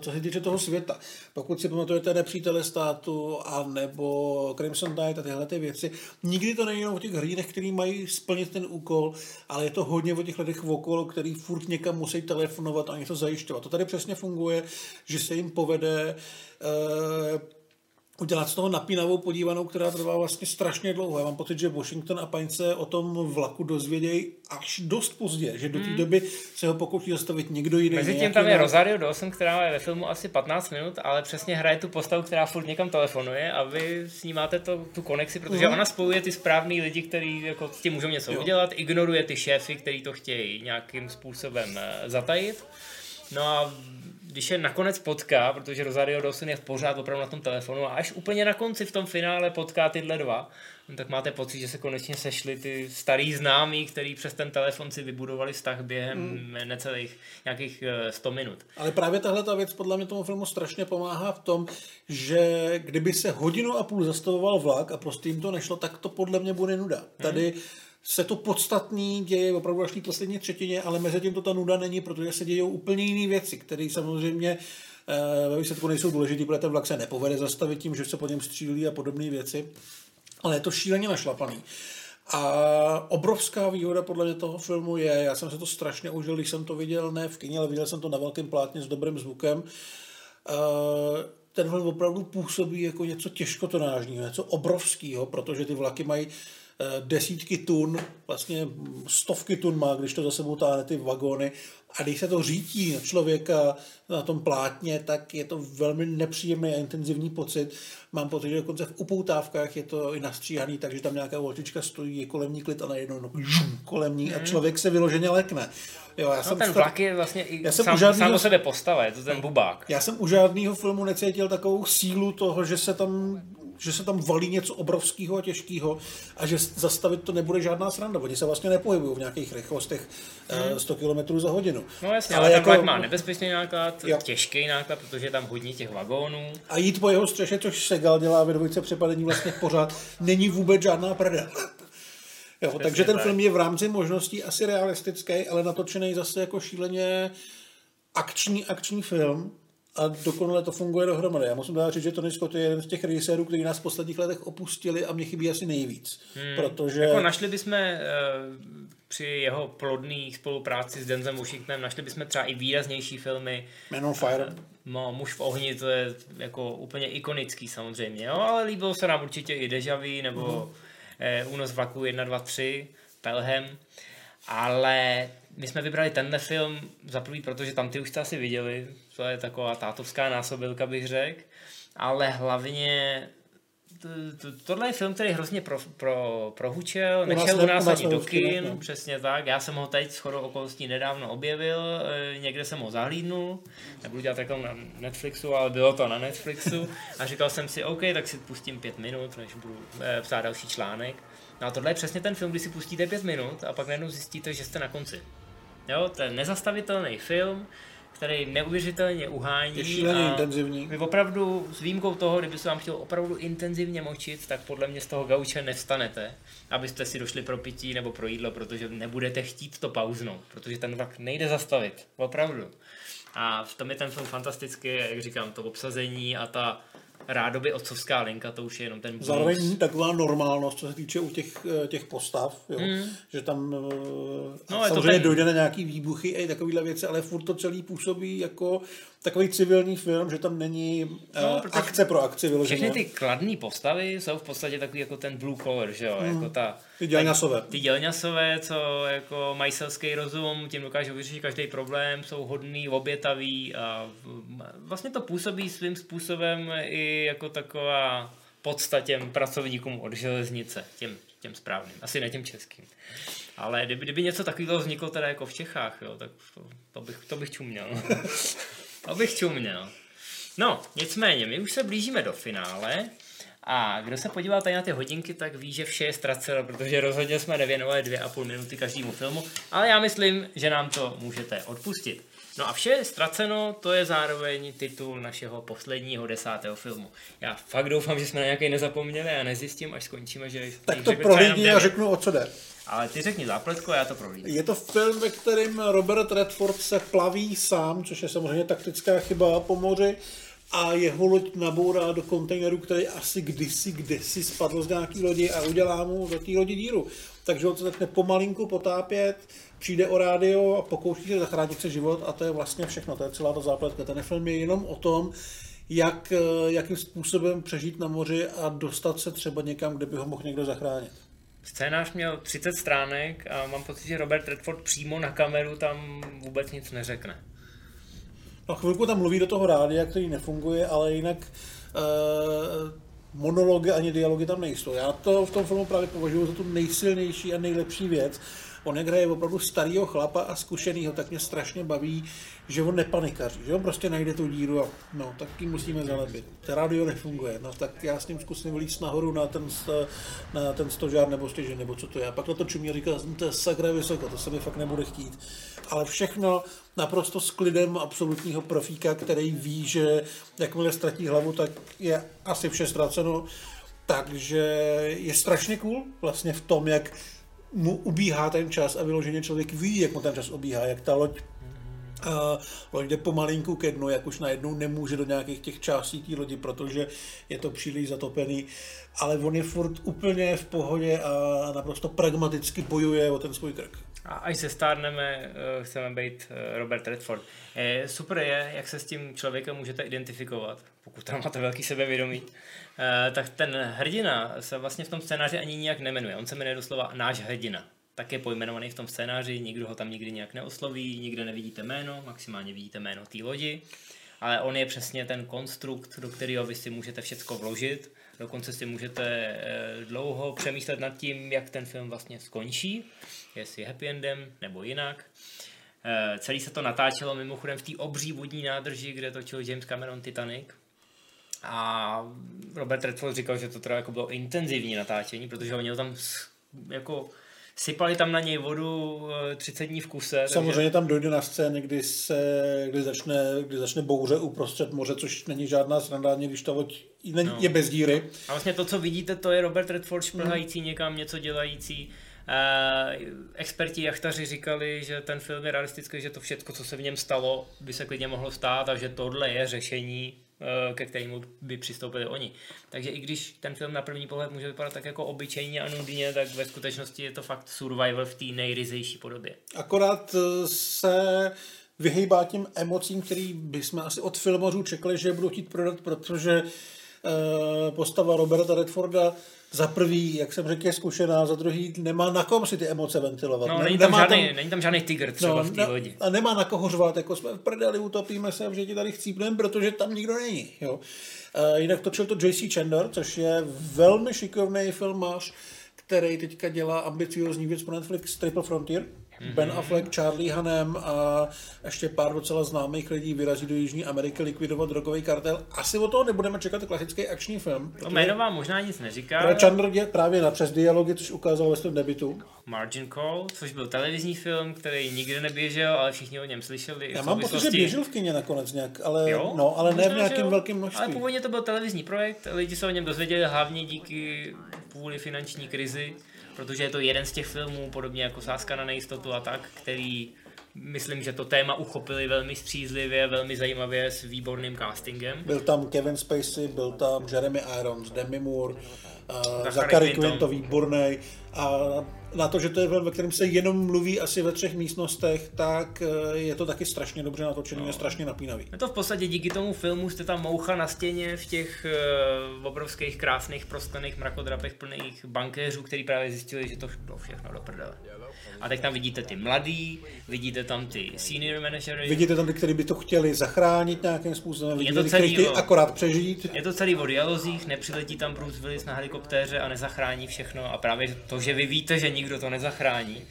co se týče toho světa. Pokud si pamatujete Nepřítele státu a nebo Crimson Tide a tyhle ty věci, nikdy to není jenom o těch hrdinech, který mají splnit ten úkol, ale je to hodně o těch lidech okolo, který furt někam musí telefonovat a něco zajišťovat. To tady přesně funguje, že se jim povede uh, udělat z toho napínavou podívanou, která trvá vlastně strašně dlouho. Já mám pocit, že Washington a Pine se o tom vlaku dozvědějí až dost pozdě, že do té hmm. doby se ho pokouší zastavit někdo jiný. Mezi tím tam je Rosario Dawson, která je ve filmu asi 15 minut, ale přesně hraje tu postavu, která furt někam telefonuje a vy s ní máte to, tu konexi, protože mm. ona spojuje ty správný lidi, kteří jako s tím můžou něco jo. udělat, ignoruje ty šéfy, kteří to chtějí nějakým způsobem eh, zatajit. No a když je nakonec potká, protože Rosario Dawson je v pořád opravdu na tom telefonu a až úplně na konci v tom finále potká tyhle dva, no tak máte pocit, že se konečně sešli ty starý známí, který přes ten telefon si vybudovali vztah během hmm. necelých nějakých 100 minut. Ale právě tahle ta věc podle mě tomu filmu strašně pomáhá v tom, že kdyby se hodinu a půl zastavoval vlak a prostě jim to nešlo, tak to podle mě bude nuda. Tady hmm se to podstatný děje opravdu až v poslední třetině, ale mezi tím to ta nuda není, protože se dějou úplně jiné věci, které samozřejmě eh, ve výsledku nejsou důležité, protože ten vlak se nepovede zastavit tím, že se po něm střílí a podobné věci, ale je to šíleně našlapaný. A obrovská výhoda podle mě toho filmu je, já jsem se to strašně užil, když jsem to viděl ne v kyně, ale viděl jsem to na velkém plátně s dobrým zvukem. Eh, ten film opravdu působí jako něco těžkotonážního, něco obrovského, protože ty vlaky mají desítky tun, vlastně stovky tun má, když to za sebou táhne ty vagóny a když se to řítí na člověka na tom plátně, tak je to velmi nepříjemný a intenzivní pocit. Mám pocit, že dokonce v upoutávkách je to i nastříhaný, takže tam nějaká volčička stojí, je kolem ní klid a najednou no, kolem ní a mhm. člověk se vyloženě lekne. Jo, já no, jsem ten vlak je vlastně i já jsem sám, žádnýho, sám o sebe postava, je to ten bubák. Já jsem u žádného filmu necítil takovou sílu toho, že se tam že se tam valí něco obrovského a těžkého a že zastavit to nebude žádná sranda. Oni se vlastně nepohybují v nějakých rychlostech hmm. 100 km za hodinu. No jasně, ale, ale jako, má nebezpečný náklad, jo. těžký náklad, protože je tam hodně těch vagónů. A jít po jeho střeše, což Segal dělá ve dvojce přepadení vlastně pořád, není vůbec žádná prda. Jo, takže ten tak. film je v rámci možností asi realistický, ale natočený zase jako šíleně akční akční film a dokonale to funguje dohromady. Já musím dát říct, že Tony Scott je jeden z těch režisérů, který nás v posledních letech opustili a mě chybí asi nejvíc. Hmm. Protože... Jako našli bychom uh, při jeho plodné spolupráci s Denzem Washingtonem, našli bychom třeba i výraznější filmy. Man on Fire. Uh, no, Muž v ohni, to je jako úplně ikonický samozřejmě, jo? ale líbilo se nám určitě i Deja Vu, nebo uh-huh. uh, Únos vlaku 1, 2, 3, Pelham, ale my jsme vybrali tenhle film za prvý, protože tam ty už jste asi viděli, to je taková tátovská násobilka, bych řekl, ale hlavně to, to, tohle je film, který hrozně pro, pro, prohučel, nešel u nás ani do kin, ne. přesně tak. Já jsem ho teď shodou okolností nedávno objevil, e, někde jsem ho zahlídnul, nebudu dělat reklamu na Netflixu, ale bylo to na Netflixu a říkal jsem si, OK, tak si pustím pět minut, než budu e, psát další článek. No a tohle je přesně ten film, kdy si pustíte pět minut a pak najednou zjistíte, že jste na konci. Jo, to je nezastavitelný film, který neuvěřitelně uhání. Je šíleně intenzivní. Vy opravdu, s výjimkou toho, kdyby se vám chtěl opravdu intenzivně močit, tak podle mě z toho gauče nevstanete, abyste si došli pro pití nebo pro jídlo, protože nebudete chtít to pauznout, protože ten vlak nejde zastavit. Opravdu. A v tom je ten film fantastický, jak říkám, to obsazení a ta rádoby otcovská linka, to už je jenom ten bonus. Zároveň taková normálnost, co se týče u těch, eh, těch postav, jo? Mm. že tam eh, no, samozřejmě ten... dojde na nějaký výbuchy a takovéhle věci, ale furt to celý působí jako takový civilní film, že tam není no, uh, akce pro akci vyloženě. Všechny ty kladné postavy jsou v podstatě takový jako ten blue collar, že jo, hmm. jako ta... Ty dělňasové. Ty dělňasové, co jako mají selský rozum, tím dokážou vyřešit každý problém, jsou hodný, obětaví a vlastně to působí svým způsobem i jako taková podstatě pracovníkům od železnice, těm, těm správným, asi ne těm českým. Ale kdyby, kdyby něco takového vzniklo teda jako v Čechách, jo, tak to, to, bych, to bych čuměl. To bych čuměl. No, nicméně, my už se blížíme do finále a kdo se podívá tady na ty hodinky, tak ví, že vše je ztraceno, protože rozhodně jsme nevěnovali dvě a půl minuty každému filmu, ale já myslím, že nám to můžete odpustit. No a vše je ztraceno, to je zároveň titul našeho posledního desátého filmu. Já fakt doufám, že jsme na nějaký nezapomněli a nezjistím, až skončíme, že... Tak to pro lidi a řeknu, o co jde. Ale ty řekni zápletko a já to prohlídnu. Je to film, ve kterém Robert Redford se plaví sám, což je samozřejmě taktická chyba po moři a jeho loď nabourá do kontejneru, který asi kdysi, kdysi spadl z nějaký lodi a udělá mu do té lodi díru. Takže on se začne pomalinku potápět, přijde o rádio a pokouší se zachránit se život a to je vlastně všechno, to je celá ta zápletka. Ten film je jenom o tom, jak, jakým způsobem přežít na moři a dostat se třeba někam, kde by ho mohl někdo zachránit. Scénář měl 30 stránek a mám pocit, že Robert Redford přímo na kameru tam vůbec nic neřekne. No chvilku tam mluví do toho rádia, který nefunguje, ale jinak uh, monology ani dialogy tam nejsou. Já to v tom filmu právě považuji za tu nejsilnější a nejlepší věc. on jak hraje opravdu starého chlapa a zkušenýho, tak mě strašně baví, že on nepanikaří, že on prostě najde tu díru a no, tak ji musíme zalepit. Radio nefunguje, no tak já s ním zkusím vylíst nahoru na ten, na ten stožár nebo stěžen, nebo co to je. A pak na to čumí a říká, to je sakra vysoko, to se mi fakt nebude chtít. Ale všechno naprosto s klidem absolutního profíka, který ví, že jakmile ztratí hlavu, tak je asi vše ztraceno. Takže je strašně cool vlastně v tom, jak mu ubíhá ten čas a vyloženě člověk ví, jak mu ten čas ubíhá, jak ta loď a loď jde pomalinku ke dnu, jak už najednou nemůže do nějakých těch částí té lodi, protože je to příliš zatopený, ale on je furt úplně v pohodě a naprosto pragmaticky bojuje o ten svůj krk. A až se stárneme, eh, chceme být eh, Robert Redford. Je, super je, jak se s tím člověkem můžete identifikovat, pokud tam máte velký sebevědomí. Eh, tak ten hrdina se vlastně v tom scénáři ani nijak nemenuje. On se jmenuje doslova náš hrdina. Tak je pojmenovaný v tom scénáři, nikdo ho tam nikdy nějak neosloví, nikde nevidíte jméno, maximálně vidíte jméno té lodi, ale on je přesně ten konstrukt, do kterého vy si můžete všechno vložit, dokonce si můžete dlouho přemýšlet nad tím, jak ten film vlastně skončí, jestli happy endem nebo jinak. Eh, celý se to natáčelo mimochodem v té obří vodní nádrži, kde točil James Cameron Titanic. A Robert Redford říkal, že to teda jako bylo intenzivní natáčení, protože oni tam jako sypali tam na něj vodu 30 eh, dní v kuse. Samozřejmě takže... tam dojde na scéně, kdy, se, kdy, začne, kdy začne bouře uprostřed moře, což není žádná sranda, když ta loď není, no. je bez díry. A vlastně to, co vidíte, to je Robert Redford šplhající hmm. někam, něco dělající. Uh, experti jachtaři říkali, že ten film je realistický, že to všechno, co se v něm stalo, by se klidně mohlo stát a že tohle je řešení, ke kterému by přistoupili oni. Takže i když ten film na první pohled může vypadat tak jako obyčejně a nudně, tak ve skutečnosti je to fakt survival v té nejryzejší podobě. Akorát eh, se vyhýbá tím emocím, který bychom asi od filmařů čekali, že budou chtít prodat, protože uh, postava Roberta Redforda za prvý, jak jsem řekl, je zkušená, za druhý nemá na kom si ty emoce ventilovat. No, není tam, žádný, tam, není tam žádný tygr třeba no, v té lodi. A nemá na koho řvat, jako jsme v prdeli, utopíme se, že ti tady chcípneme, protože tam nikdo není. Jo. Uh, jinak točil to J.C. Chandler, což je velmi šikovný filmář, který teďka dělá ambiciozní věc pro Netflix Triple Frontier. Mm-hmm. Ben Affleck, Charlie Hanem a ještě pár docela známých lidí vyrazí do Jižní Ameriky likvidovat drogový kartel. Asi o toho nebudeme čekat klasický akční film. To jméno vám možná nic neříká. Chandler je právě na přes dialogy, což ukázal ve svém debitu. Margin Call, což byl televizní film, který nikdy neběžel, ale všichni o něm slyšeli. Já mám pocit, že běžel v kině nakonec nějak, ale, jo? no, ale ne v nějakém velkém množství. Ale původně to byl televizní projekt, lidi se o něm dozvěděli hlavně díky kvůli finanční krizi protože je to jeden z těch filmů, podobně jako Sáska na nejistotu a tak, který myslím, že to téma uchopili velmi střízlivě, velmi zajímavě s výborným castingem. Byl tam Kevin Spacey, byl tam Jeremy Irons, Demi Moore, uh, Zachary Quinn to výborný a na to, že to je film, ve kterém se jenom mluví asi ve třech místnostech, tak eh, je to taky strašně dobře natočený no. a strašně napínavý. Je to v podstatě díky tomu filmu jste tam moucha na stěně v těch uh, obrovských krásných prosklených mrakodrapech plných bankéřů, který právě zjistili, že to šlo všechno do prdele. A tak tam vidíte ty mladý, vidíte tam ty senior managery. Vidíte tam ty, kteří by to chtěli zachránit nějakým způsobem, vidíte je to celý, ty, o, akorát přežít. Je to celý o dialozích, nepřiletí tam Bruce Willis na helikoptéře a nezachrání všechno a právě to, že vy víte, že nikdo to nezachrání,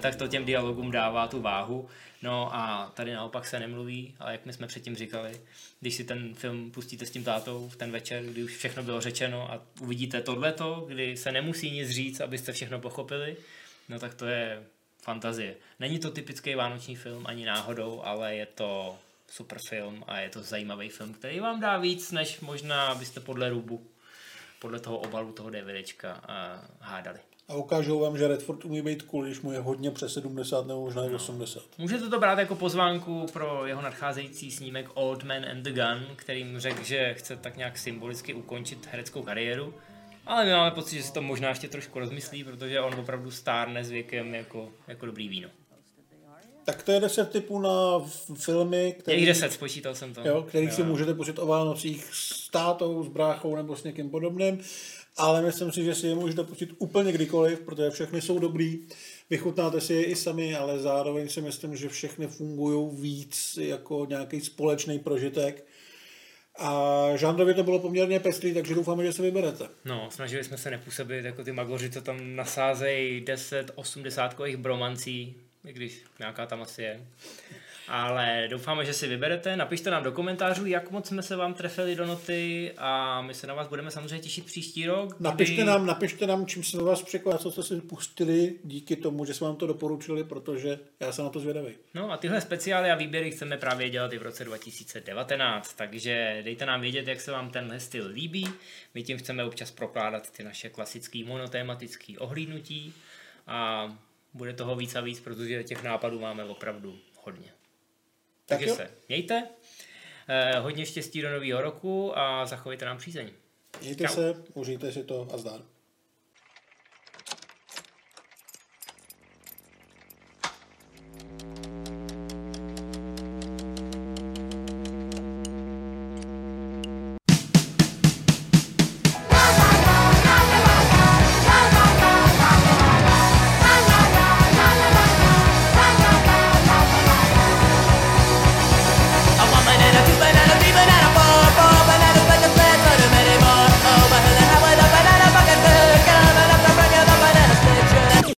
tak to těm dialogům dává tu váhu. No a tady naopak se nemluví, ale jak my jsme předtím říkali, když si ten film pustíte s tím tátou v ten večer, kdy už všechno bylo řečeno a uvidíte tohleto, kdy se nemusí nic říct, abyste všechno pochopili, no tak to je fantazie. Není to typický vánoční film ani náhodou, ale je to super film a je to zajímavý film, který vám dá víc, než možná byste podle rubu, podle toho obalu toho DVDčka uh, hádali. A ukážou vám, že Redford umí být cool, když mu je hodně přes 70 nebo možná i no. 80. Můžete to brát jako pozvánku pro jeho nadcházející snímek Old Man and the Gun, kterým řekl, že chce tak nějak symbolicky ukončit hereckou kariéru. Ale my máme pocit, že si to možná ještě trošku rozmyslí, protože on opravdu stárne s věkem jako, jako dobrý víno. Tak to je 10 typů na filmy, který, je 10, spočítal jsem to. Jo, který jo. si můžete pustit o Vánocích s tátou, s bráchou nebo s někým podobným ale myslím si, že si je můžete pustit úplně kdykoliv, protože všechny jsou dobrý. Vychutnáte si je i sami, ale zároveň si myslím, že všechny fungují víc jako nějaký společný prožitek. A žánrově to bylo poměrně pestrý, takže doufáme, že se vyberete. No, snažili jsme se nepůsobit jako ty magoři, co tam nasázejí 10, 80 bromancí, i když nějaká tam asi je. Ale doufáme, že si vyberete. Napište nám do komentářů, jak moc jsme se vám trefili do noty a my se na vás budeme samozřejmě těšit příští rok. Napište kdy... nám, napište nám, čím se vás překvapilo, co jste si pustili díky tomu, že jsme vám to doporučili, protože já jsem na to zvědavý. No a tyhle speciály a výběry chceme právě dělat i v roce 2019, takže dejte nám vědět, jak se vám tenhle styl líbí. My tím chceme občas prokládat ty naše klasické monotématické ohlídnutí a bude toho víc a víc, protože těch nápadů máme opravdu hodně. Takže tak se mějte, eh, hodně štěstí do nového roku a zachovejte nám přízeň. Mějte Čau. se, užijte si to a zdar.